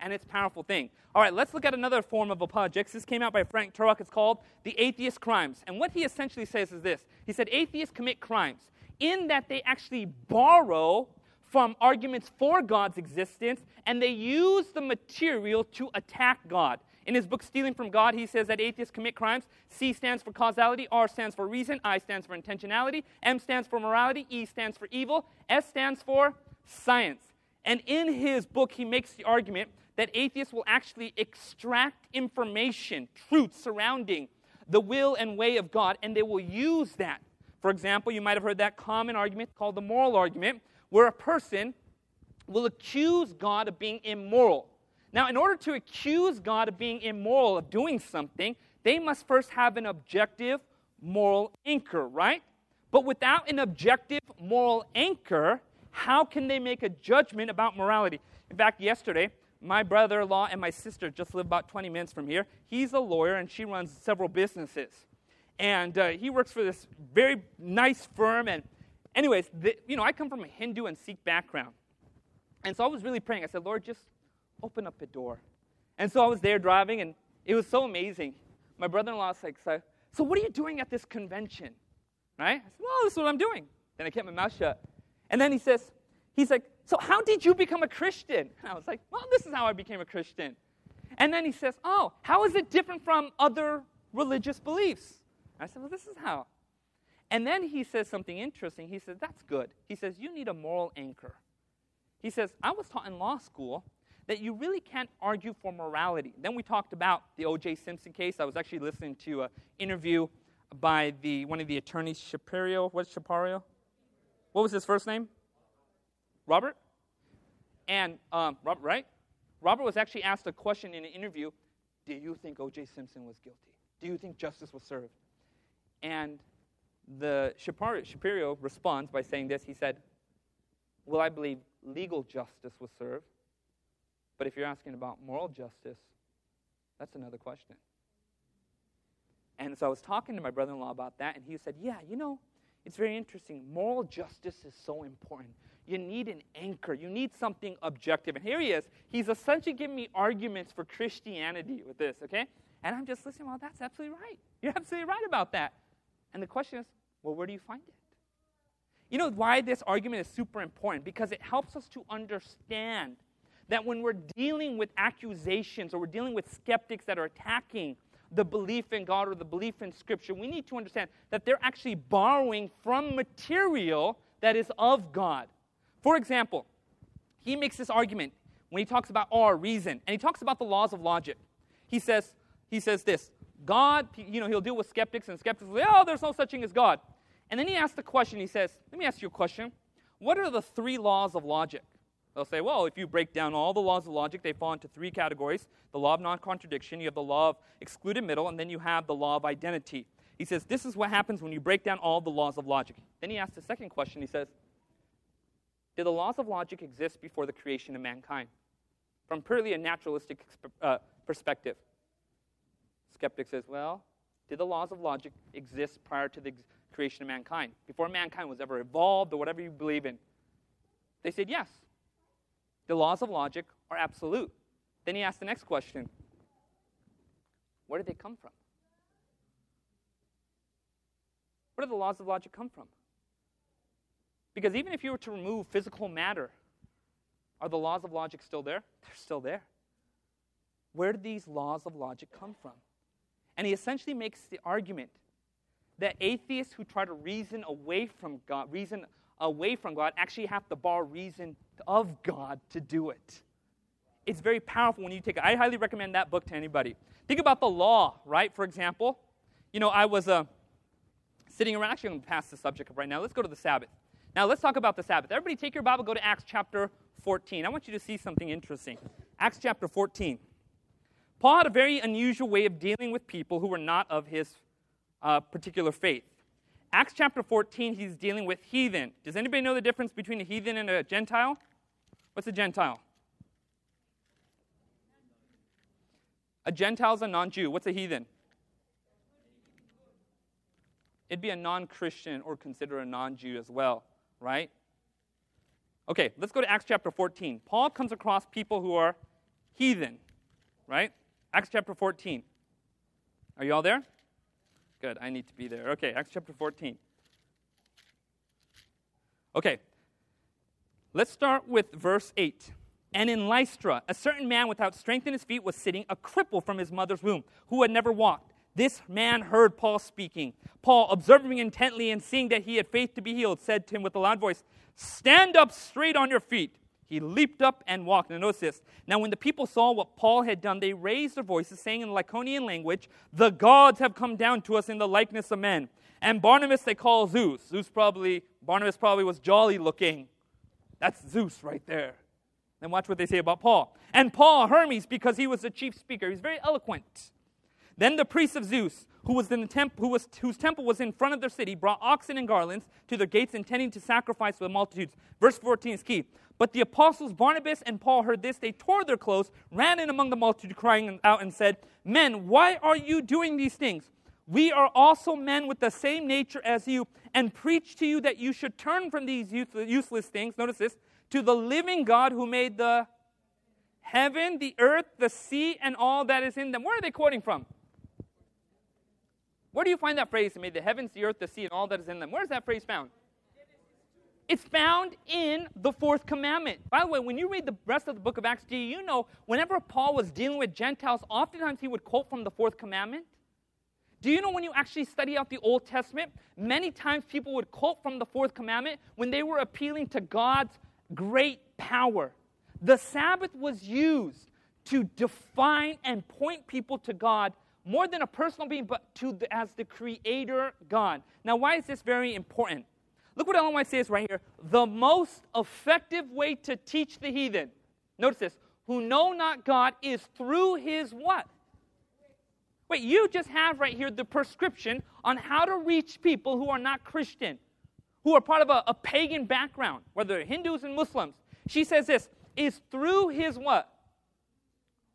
and it's a powerful thing. All right, let's look at another form of apologetics. This came out by Frank Turek. It's called The Atheist Crimes. And what he essentially says is this He said, Atheists commit crimes in that they actually borrow from arguments for God's existence and they use the material to attack God. In his book, Stealing from God, he says that atheists commit crimes. C stands for causality, R stands for reason, I stands for intentionality, M stands for morality, E stands for evil, S stands for science. And in his book, he makes the argument that atheists will actually extract information, truth surrounding the will and way of God, and they will use that. For example, you might have heard that common argument called the moral argument, where a person will accuse God of being immoral. Now, in order to accuse God of being immoral, of doing something, they must first have an objective moral anchor, right? But without an objective moral anchor, how can they make a judgment about morality? In fact, yesterday, my brother in law and my sister just live about 20 minutes from here. He's a lawyer and she runs several businesses. And uh, he works for this very nice firm. And, anyways, the, you know, I come from a Hindu and Sikh background. And so I was really praying. I said, Lord, just open up a door. And so I was there driving, and it was so amazing. My brother in law was like, so, so what are you doing at this convention? Right? I said, Well, this is what I'm doing. Then I kept my mouth shut. And then he says, He's like, So how did you become a Christian? And (laughs) I was like, Well, this is how I became a Christian. And then he says, Oh, how is it different from other religious beliefs? I said, Well, this is how. And then he says something interesting. He says, That's good. He says, You need a moral anchor. He says, I was taught in law school that you really can't argue for morality. Then we talked about the O.J. Simpson case. I was actually listening to an interview by the, one of the attorneys, Shapiro. What's Shapiro? What was his first name? Robert? And, um, Robert, right? Robert was actually asked a question in an interview Do you think O.J. Simpson was guilty? Do you think justice was served? And the Shapiro, responds by saying this. He said, Well, I believe legal justice was served. But if you're asking about moral justice, that's another question. And so I was talking to my brother in law about that, and he said, Yeah, you know, it's very interesting. Moral justice is so important. You need an anchor, you need something objective. And here he is. He's essentially giving me arguments for Christianity with this, okay? And I'm just listening, well, that's absolutely right. You're absolutely right about that. And the question is, well, where do you find it? You know why this argument is super important? Because it helps us to understand that when we're dealing with accusations or we're dealing with skeptics that are attacking the belief in God or the belief in Scripture, we need to understand that they're actually borrowing from material that is of God. For example, he makes this argument when he talks about our reason, and he talks about the laws of logic. He says, he says this God, you know, he'll deal with skeptics, and skeptics will say, oh, there's no such thing as God. And then he asks the question, he says, Let me ask you a question. What are the three laws of logic? They'll say, well, if you break down all the laws of logic, they fall into three categories the law of non contradiction, you have the law of excluded middle, and then you have the law of identity. He says, this is what happens when you break down all the laws of logic. Then he asks the second question. He says, Did the laws of logic exist before the creation of mankind? From purely a naturalistic uh, perspective. Skeptic says, well, did the laws of logic exist prior to the creation of mankind, before mankind was ever evolved or whatever you believe in? They said yes. The laws of logic are absolute. Then he asked the next question Where did they come from? Where do the laws of logic come from? Because even if you were to remove physical matter, are the laws of logic still there? They're still there. Where did these laws of logic come from? And he essentially makes the argument that atheists who try to reason away from God, reason away from God, actually have to borrow reason of God to do it. It's very powerful when you take it. I highly recommend that book to anybody. Think about the law, right? For example, you know, I was uh, sitting around, actually, I'm going to pass the subject up right now. Let's go to the Sabbath. Now, let's talk about the Sabbath. Everybody, take your Bible, go to Acts chapter 14. I want you to see something interesting. Acts chapter 14. Paul had a very unusual way of dealing with people who were not of his uh, particular faith. Acts chapter 14, he's dealing with heathen. Does anybody know the difference between a heathen and a Gentile? What's a Gentile? A Gentile is a non Jew. What's a heathen? It'd be a non Christian or consider a non Jew as well, right? Okay, let's go to Acts chapter 14. Paul comes across people who are heathen, right? Acts chapter 14. Are you all there? Good, I need to be there. Okay, Acts chapter 14. Okay, let's start with verse 8. And in Lystra, a certain man without strength in his feet was sitting, a cripple from his mother's womb, who had never walked. This man heard Paul speaking. Paul, observing intently and seeing that he had faith to be healed, said to him with a loud voice, Stand up straight on your feet. He leaped up and walked. Now, notice this. Now, when the people saw what Paul had done, they raised their voices, saying in the Lycaonian language, The gods have come down to us in the likeness of men. And Barnabas they call Zeus. Zeus probably, Barnabas probably was jolly looking. That's Zeus right there. Then watch what they say about Paul. And Paul, Hermes, because he was the chief speaker. He's very eloquent. Then the priests of Zeus, who was in the temp- who was, whose temple was in front of their city, brought oxen and garlands to their gates, intending to sacrifice for the multitudes. Verse 14 is key. But the apostles Barnabas and Paul heard this. They tore their clothes, ran in among the multitude, crying out, and said, Men, why are you doing these things? We are also men with the same nature as you, and preach to you that you should turn from these useless things. Notice this to the living God who made the heaven, the earth, the sea, and all that is in them. Where are they quoting from? Where do you find that phrase? Made the heavens, the earth, the sea, and all that is in them. Where is that phrase found? It's found in the fourth commandment. By the way, when you read the rest of the book of Acts, do you know whenever Paul was dealing with Gentiles, oftentimes he would quote from the fourth commandment? Do you know when you actually study out the Old Testament, many times people would quote from the fourth commandment when they were appealing to God's great power. The Sabbath was used to define and point people to God more than a personal being, but to the, as the creator God. Now, why is this very important? Look what Ellen White says right here. The most effective way to teach the heathen, notice this, who know not God is through his what? Wait, you just have right here the prescription on how to reach people who are not Christian, who are part of a, a pagan background, whether Hindus and Muslims. She says this is through his what?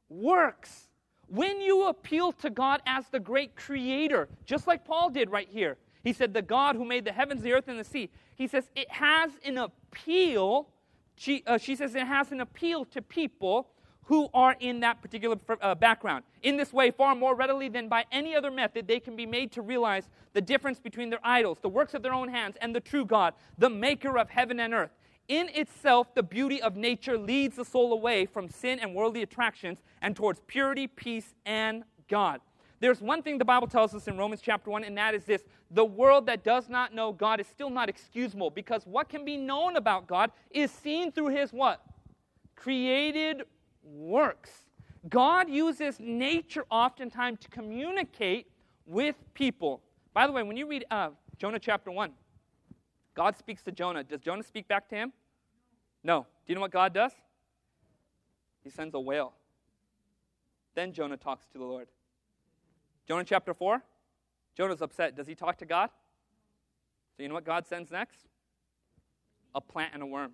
Works. When you appeal to God as the great creator, just like Paul did right here, he said, The God who made the heavens, the earth, and the sea. He says, it has an appeal. She, uh, she says, it has an appeal to people who are in that particular uh, background. In this way, far more readily than by any other method, they can be made to realize the difference between their idols, the works of their own hands, and the true God, the maker of heaven and earth. In itself, the beauty of nature leads the soul away from sin and worldly attractions and towards purity, peace, and God. There's one thing the Bible tells us in Romans chapter 1, and that is this the world that does not know God is still not excusable because what can be known about God is seen through his what? Created works. God uses nature oftentimes to communicate with people. By the way, when you read uh, Jonah chapter 1, God speaks to Jonah. Does Jonah speak back to him? No. Do you know what God does? He sends a whale. Then Jonah talks to the Lord. Jonah chapter 4, Jonah's upset. Does he talk to God? So you know what God sends next? A plant and a worm.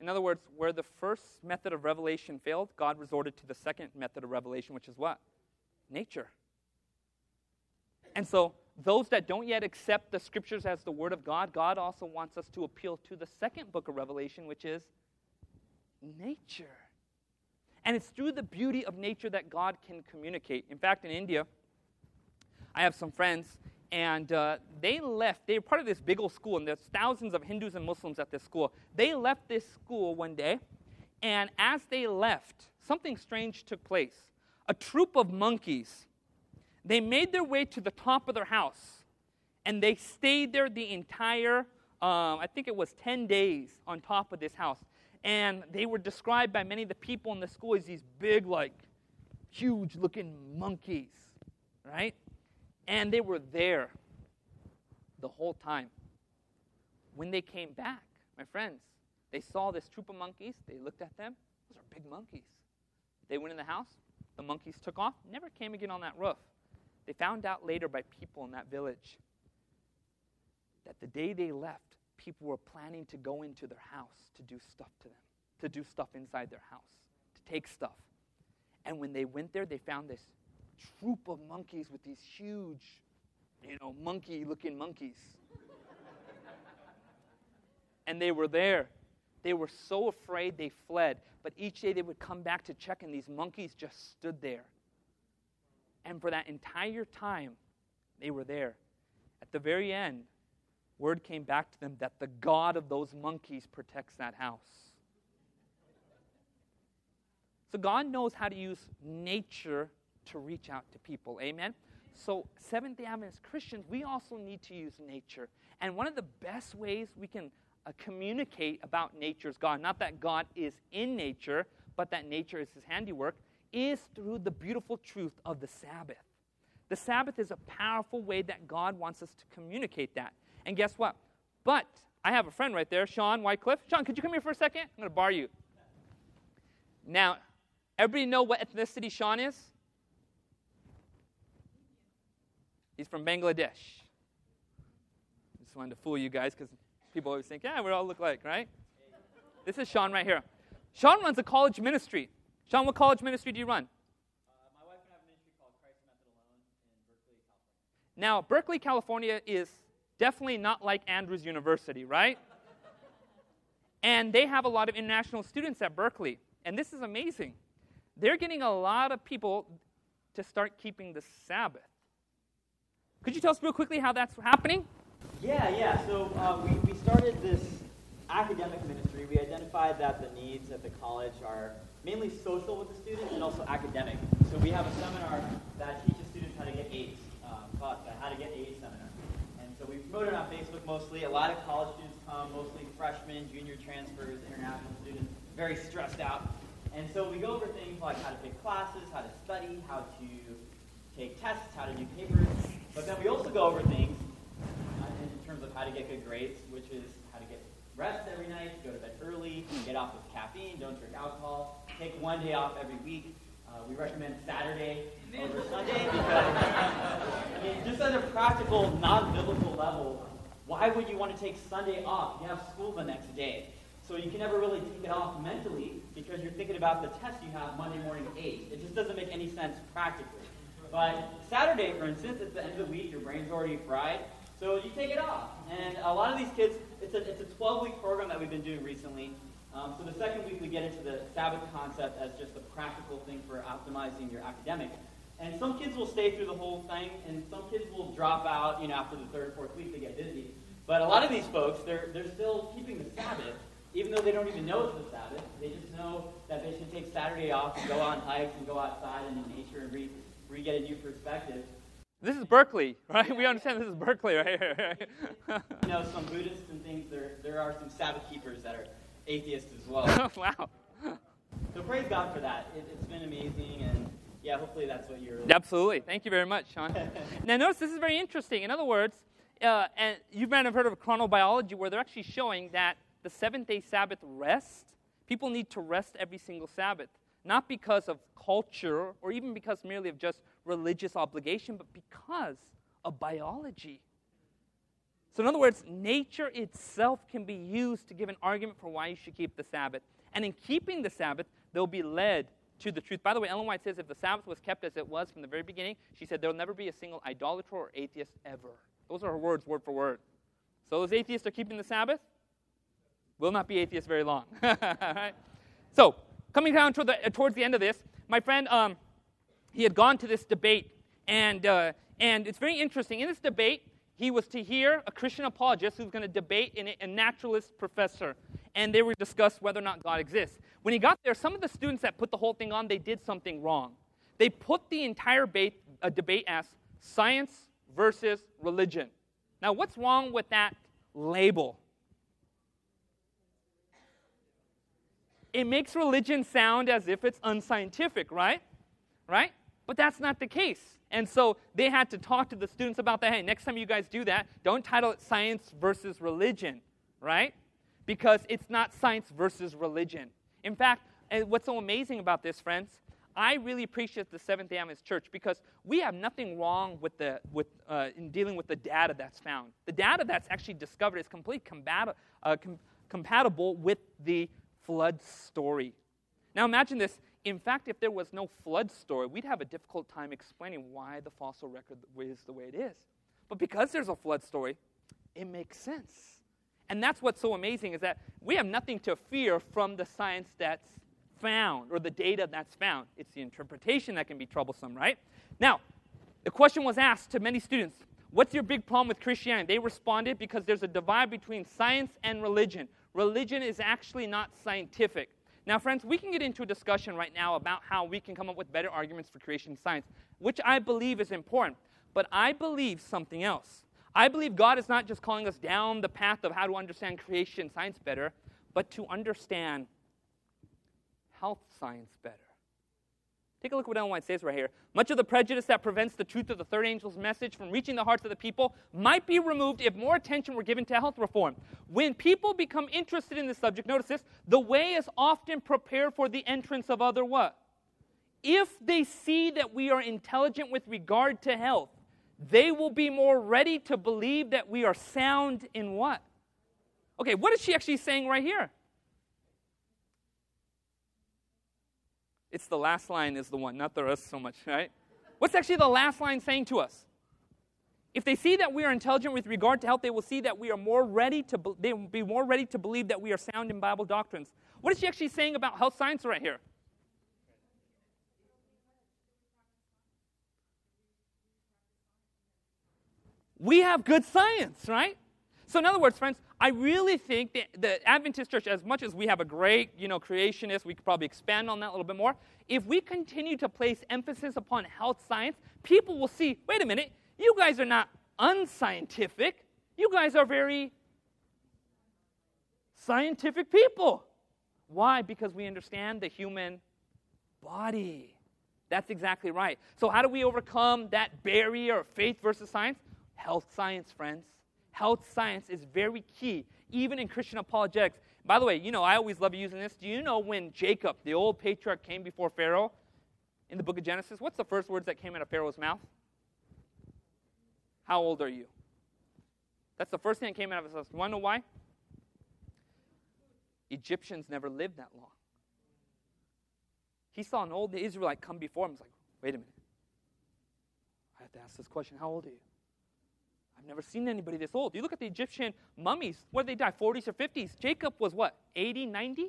In other words, where the first method of revelation failed, God resorted to the second method of revelation, which is what? Nature. And so, those that don't yet accept the scriptures as the word of God, God also wants us to appeal to the second book of Revelation, which is nature. And it's through the beauty of nature that God can communicate. In fact, in India, I have some friends, and uh, they left. They were part of this big old school, and there's thousands of Hindus and Muslims at this school. They left this school one day, and as they left, something strange took place. A troop of monkeys, they made their way to the top of their house, and they stayed there the entire, um, I think it was 10 days on top of this house. And they were described by many of the people in the school as these big, like, huge looking monkeys, right? And they were there the whole time. When they came back, my friends, they saw this troop of monkeys. They looked at them. Those are big monkeys. They went in the house. The monkeys took off, never came again on that roof. They found out later by people in that village that the day they left, people were planning to go into their house to do stuff to them, to do stuff inside their house, to take stuff. And when they went there, they found this troop of monkeys with these huge, you know, monkey looking monkeys. (laughs) and they were there. They were so afraid they fled. But each day they would come back to check, and these monkeys just stood there. And for that entire time, they were there. At the very end, word came back to them that the God of those monkeys protects that house. So God knows how to use nature to reach out to people. Amen? So, Seventh day Adventist Christians, we also need to use nature. And one of the best ways we can uh, communicate about nature's God, not that God is in nature, but that nature is his handiwork, is through the beautiful truth of the Sabbath. The Sabbath is a powerful way that God wants us to communicate that. And guess what? But I have a friend right there, Sean Whitecliffe. Sean, could you come here for a second? I'm going to bar you. Now, everybody know what ethnicity Sean is? He's from Bangladesh. Just wanted to fool you guys because people always think, yeah, we all look like, right? This is Sean right here. Sean runs a college ministry. Sean, what college ministry do you run? Uh, my wife and I have a ministry called Christ Method Alone in Berkeley, California. Now, Berkeley, California is definitely not like Andrews University, right? (laughs) and they have a lot of international students at Berkeley. And this is amazing. They're getting a lot of people to start keeping the Sabbath. Could you tell us real quickly how that's happening? Yeah, yeah. So uh, we, we started this academic ministry. We identified that the needs at the college are mainly social with the students and also academic. So we have a seminar that teaches students how to get A's, um, the How to Get A's seminar. And so we promote it on Facebook mostly. A lot of college students come mostly freshmen, junior transfers, international students, very stressed out. And so we go over things like how to pick classes, how to study, how to take tests, how to do papers. But then we also go over things uh, in terms of how to get good grades, which is rest every night, go to bed early, get off of caffeine, don't drink alcohol, take one day off every week. Uh, we recommend Saturday over Sunday because, (laughs) I mean, just at a practical, non-biblical level, why would you want to take Sunday off? You have school the next day. So you can never really take it off mentally because you're thinking about the test you have Monday morning at 8. It just doesn't make any sense practically. But Saturday, for instance, it's the end of the week, your brain's already fried, so you take it off. And a lot of these kids, it's a, it's a 12-week program that we've been doing recently. Um, so the second week we get into the Sabbath concept as just a practical thing for optimizing your academic. And some kids will stay through the whole thing, and some kids will drop out, you know, after the third, fourth week, they get busy. But a lot of these folks, they're, they're still keeping the Sabbath, even though they don't even know it's the Sabbath. They just know that they should take Saturday off and go on hikes and go outside in nature and read, read get a new perspective. This is Berkeley, right? We understand this is Berkeley right here. (laughs) you know, some Buddhists and things, there, there are some Sabbath keepers that are atheists as well. (laughs) wow. So praise God for that. It, it's been amazing, and yeah, hopefully that's what you're. Absolutely. Thank you very much, Sean. (laughs) now, notice this is very interesting. In other words, uh, and you might have heard of chronobiology, where they're actually showing that the seventh day Sabbath rest, people need to rest every single Sabbath, not because of culture or even because merely of just religious obligation, but because of biology. So, in other words, nature itself can be used to give an argument for why you should keep the Sabbath. And in keeping the Sabbath, they'll be led to the truth. By the way, Ellen White says if the Sabbath was kept as it was from the very beginning, she said there'll never be a single idolater or atheist ever. Those are her words, word for word. So those atheists are keeping the Sabbath? Will not be atheists very long. (laughs) right? So, coming down to the, uh, towards the end of this, my friend, um, he had gone to this debate, and, uh, and it's very interesting. In this debate, he was to hear a Christian apologist who's going to debate in a, a naturalist professor, and they were discuss whether or not God exists. When he got there, some of the students that put the whole thing on, they did something wrong. They put the entire debate, uh, debate as science versus religion. Now, what's wrong with that label? It makes religion sound as if it's unscientific, right? Right? But that's not the case. And so they had to talk to the students about that. Hey, next time you guys do that, don't title it science versus religion, right? Because it's not science versus religion. In fact, what's so amazing about this, friends, I really appreciate the Seventh day Adventist Church because we have nothing wrong with the, with, uh, in dealing with the data that's found. The data that's actually discovered is completely combat- uh, com- compatible with the flood story. Now imagine this in fact, if there was no flood story, we'd have a difficult time explaining why the fossil record is the way it is. But because there's a flood story, it makes sense. And that's what's so amazing is that we have nothing to fear from the science that's found or the data that's found. It's the interpretation that can be troublesome, right? Now, the question was asked to many students What's your big problem with Christianity? They responded because there's a divide between science and religion. Religion is actually not scientific. Now, friends, we can get into a discussion right now about how we can come up with better arguments for creation science, which I believe is important. But I believe something else. I believe God is not just calling us down the path of how to understand creation science better, but to understand health science better. Take a look at what Ellen White says right here. Much of the prejudice that prevents the truth of the third angel's message from reaching the hearts of the people might be removed if more attention were given to health reform. When people become interested in this subject, notice this, the way is often prepared for the entrance of other what? If they see that we are intelligent with regard to health, they will be more ready to believe that we are sound in what? Okay, what is she actually saying right here? It's the last line is the one, not the rest so much, right? What's actually the last line saying to us? If they see that we are intelligent with regard to health, they will see that we are more ready to be, they will be more ready to believe that we are sound in Bible doctrines. What is she actually saying about health science right here? We have good science, right? So, in other words, friends, I really think that the Adventist church, as much as we have a great, you know, creationist, we could probably expand on that a little bit more. If we continue to place emphasis upon health science, people will see, wait a minute, you guys are not unscientific. You guys are very scientific people. Why? Because we understand the human body. That's exactly right. So, how do we overcome that barrier of faith versus science? Health science, friends. Health science is very key, even in Christian apologetics. By the way, you know, I always love using this. Do you know when Jacob, the old patriarch, came before Pharaoh in the book of Genesis? What's the first words that came out of Pharaoh's mouth? How old are you? That's the first thing that came out of his mouth. You want to know why? Egyptians never lived that long. He saw an old Israelite come before him. He's like, wait a minute. I have to ask this question How old are you? I've never seen anybody this old. You look at the Egyptian mummies, where they die, 40s or 50s. Jacob was what, 80, 90?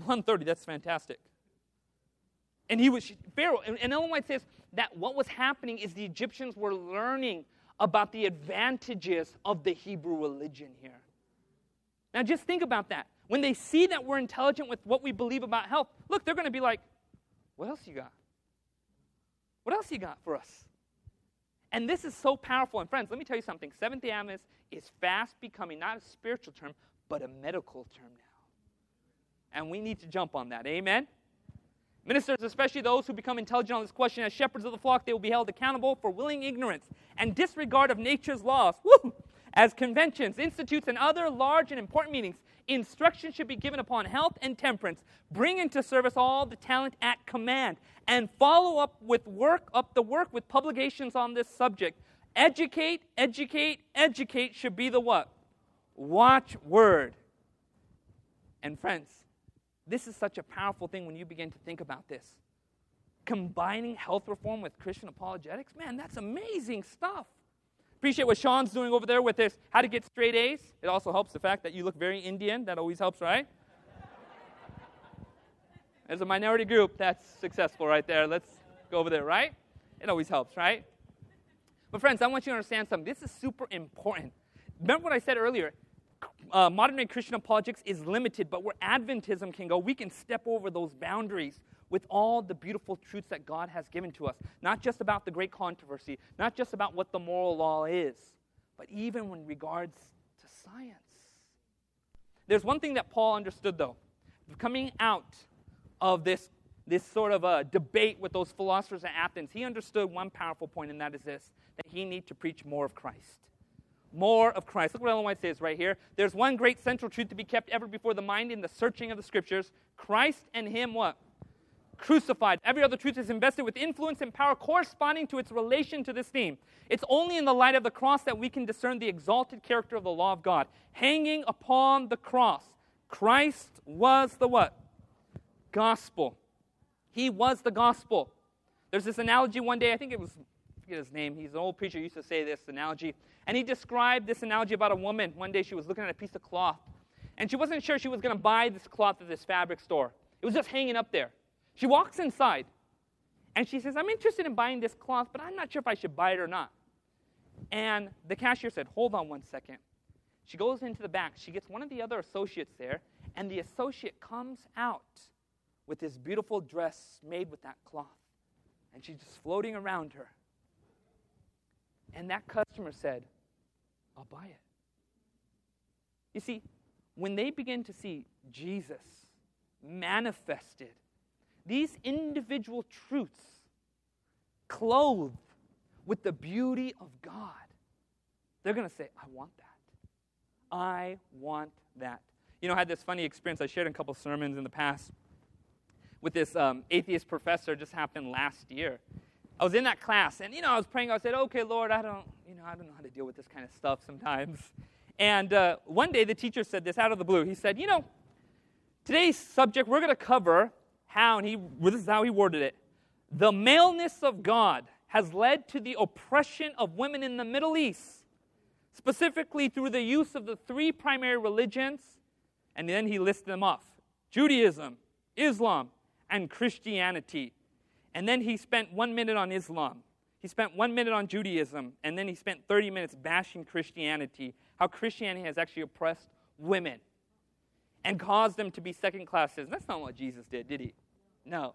130, that's fantastic. And he was Pharaoh. And, and Ellen White says that what was happening is the Egyptians were learning about the advantages of the Hebrew religion here. Now just think about that. When they see that we're intelligent with what we believe about health, look, they're going to be like, what else you got? What else you got for us? And this is so powerful. And friends, let me tell you something. Seventh day Adventist is fast becoming not a spiritual term, but a medical term now. And we need to jump on that. Amen? Ministers, especially those who become intelligent on this question, as shepherds of the flock, they will be held accountable for willing ignorance and disregard of nature's laws. Woo! As conventions, institutes, and other large and important meetings, instruction should be given upon health and temperance. Bring into service all the talent at command, and follow up with work up the work with publications on this subject. Educate, educate, educate should be the what? Watch word. And friends, this is such a powerful thing when you begin to think about this. Combining health reform with Christian apologetics, man, that's amazing stuff. Appreciate what Sean's doing over there with this how to get straight A's. It also helps the fact that you look very Indian. That always helps, right? As a minority group, that's successful right there. Let's go over there, right? It always helps, right? But, friends, I want you to understand something. This is super important. Remember what I said earlier? Uh, modern day Christian apologetics is limited, but where Adventism can go, we can step over those boundaries with all the beautiful truths that God has given to us. Not just about the great controversy, not just about what the moral law is, but even in regards to science. There's one thing that Paul understood, though. Coming out of this, this sort of a debate with those philosophers at Athens, he understood one powerful point, and that is this that he needs to preach more of Christ more of Christ. Look what Ellen White says right here. There's one great central truth to be kept ever before the mind in the searching of the scriptures. Christ and Him what? crucified. Every other truth is invested with influence and power corresponding to its relation to this theme. It's only in the light of the cross that we can discern the exalted character of the law of God. Hanging upon the cross, Christ was the what? Gospel. He was the gospel. There's this analogy one day, I think it was, I forget his name, he's an old preacher, used to say this analogy. And he described this analogy about a woman. One day she was looking at a piece of cloth, and she wasn't sure she was going to buy this cloth at this fabric store. It was just hanging up there. She walks inside and she says, I'm interested in buying this cloth, but I'm not sure if I should buy it or not. And the cashier said, Hold on one second. She goes into the back. She gets one of the other associates there, and the associate comes out with this beautiful dress made with that cloth. And she's just floating around her. And that customer said, I'll buy it. You see, when they begin to see Jesus manifested these individual truths clothed with the beauty of God, they're going to say, I want that. I want that. You know, I had this funny experience. I shared in a couple sermons in the past with this um, atheist professor, just happened last year. I was in that class, and you know, I was praying. I said, "Okay, Lord, I don't, you know, I don't know how to deal with this kind of stuff sometimes." And uh, one day, the teacher said this out of the blue. He said, "You know, today's subject we're going to cover how, and he, this is how he worded it the maleness of God has led to the oppression of women in the Middle East, specifically through the use of the three primary religions, and then he listed them off Judaism, Islam, and Christianity. And then he spent one minute on Islam. He spent one minute on Judaism, and then he spent 30 minutes bashing Christianity, how Christianity has actually oppressed women and caused them to be second class citizens. That's not what Jesus did, did he? No.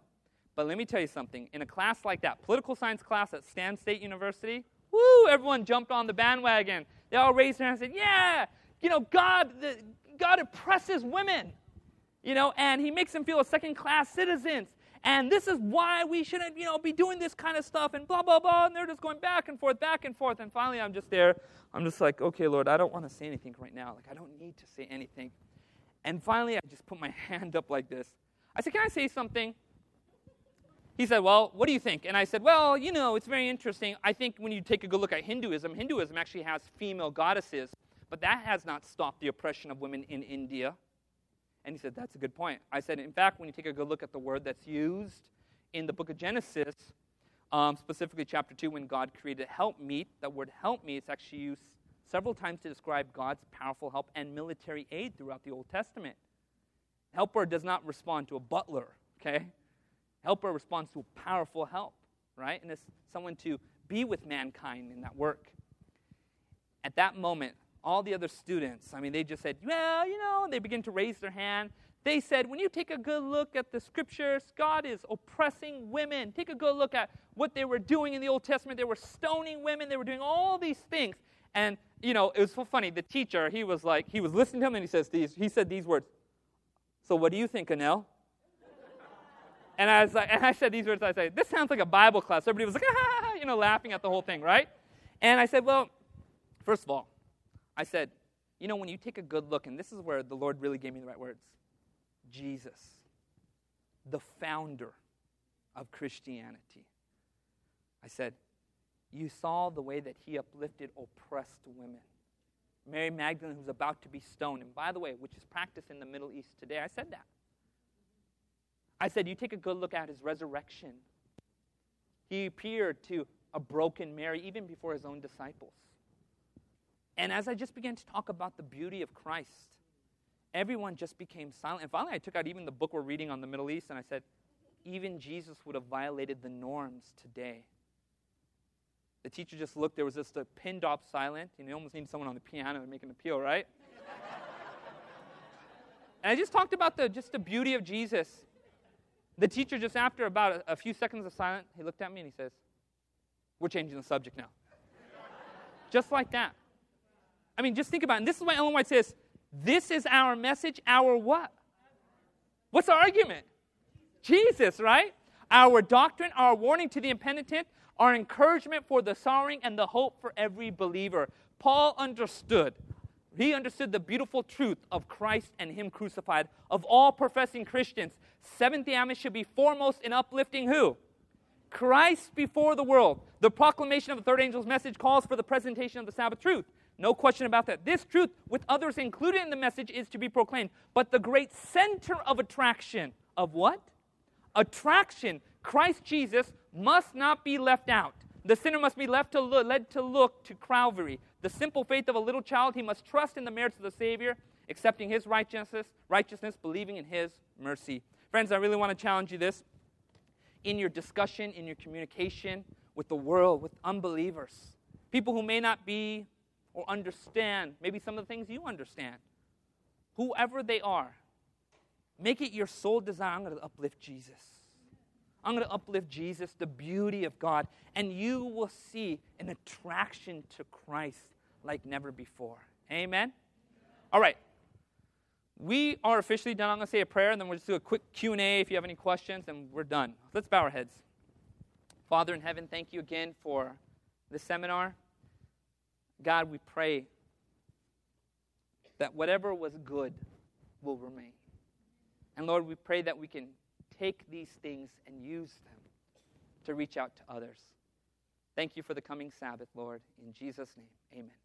But let me tell you something. In a class like that, political science class at Stan State University, woo, everyone jumped on the bandwagon. They all raised their hands and said, Yeah, you know, God, the, God oppresses women, you know, and he makes them feel as second class citizens. And this is why we shouldn't, you know, be doing this kind of stuff and blah, blah, blah. And they're just going back and forth, back and forth. And finally, I'm just there. I'm just like, okay, Lord, I don't want to say anything right now. Like, I don't need to say anything. And finally, I just put my (laughs) hand up like this. I said, Can I say something? He said, Well, what do you think? And I said, Well, you know, it's very interesting. I think when you take a good look at Hinduism, Hinduism actually has female goddesses, but that has not stopped the oppression of women in India. And he said, That's a good point. I said, In fact, when you take a good look at the word that's used in the book of Genesis, um, specifically chapter 2, when God created help meet, that word help meet is actually used several times to describe God's powerful help and military aid throughout the Old Testament. Helper does not respond to a butler, okay? Helper responds to a powerful help, right? And it's someone to be with mankind in that work. At that moment, all the other students, I mean, they just said, well, you know, they begin to raise their hand. They said, when you take a good look at the scriptures, God is oppressing women. Take a good look at what they were doing in the Old Testament. They were stoning women, they were doing all these things. And, you know, it was so funny. The teacher, he was like, he was listening to him and he says these, he said these words. So what do you think, Anil? (laughs) And I was like, and I said these words. I said, "This sounds like a Bible class." Everybody was like, ah, (laughs) you know, laughing at the whole thing, right? And I said, "Well, first of all, I said, you know, when you take a good look, and this is where the Lord really gave me the right words, Jesus, the founder of Christianity." I said, "You saw the way that he uplifted oppressed women." Mary Magdalene, who's about to be stoned, and by the way, which is practiced in the Middle East today. I said that. I said, You take a good look at his resurrection. He appeared to a broken Mary even before his own disciples. And as I just began to talk about the beauty of Christ, everyone just became silent. And finally, I took out even the book we're reading on the Middle East and I said, Even Jesus would have violated the norms today. The teacher just looked, there was just a pin drop silent. Know, you almost need someone on the piano to make an appeal, right? and I just talked about the, just the beauty of Jesus. The teacher, just after about a, a few seconds of silence, he looked at me and he says, We're changing the subject now. just like that. I mean, just think about it. And this is why Ellen White says, This is our message, our what? What's the argument? Jesus, right? Our doctrine, our warning to the impenitent, our encouragement for the sorrowing, and the hope for every believer. Paul understood he understood the beautiful truth of Christ and Him crucified. Of all professing Christians, Seventh day Adventists should be foremost in uplifting who? Christ before the world. The proclamation of the third angel's message calls for the presentation of the Sabbath truth. No question about that. This truth, with others included in the message, is to be proclaimed. But the great center of attraction, of what? Attraction, Christ Jesus, must not be left out. The sinner must be left to look, led to look to Calvary. The simple faith of a little child, he must trust in the merits of the Savior, accepting his righteousness, righteousness, believing in his mercy. Friends, I really want to challenge you this. In your discussion, in your communication with the world, with unbelievers, people who may not be or understand maybe some of the things you understand, whoever they are, make it your sole desire. I'm going to uplift Jesus. I'm going to uplift Jesus, the beauty of God, and you will see an attraction to Christ like never before. Amen? All right. We are officially done. I'm going to say a prayer, and then we'll just do a quick Q&A if you have any questions, and we're done. Let's bow our heads. Father in heaven, thank you again for the seminar. God, we pray that whatever was good will remain. And Lord, we pray that we can take these things and use them to reach out to others. Thank you for the coming Sabbath, Lord. In Jesus' name, amen.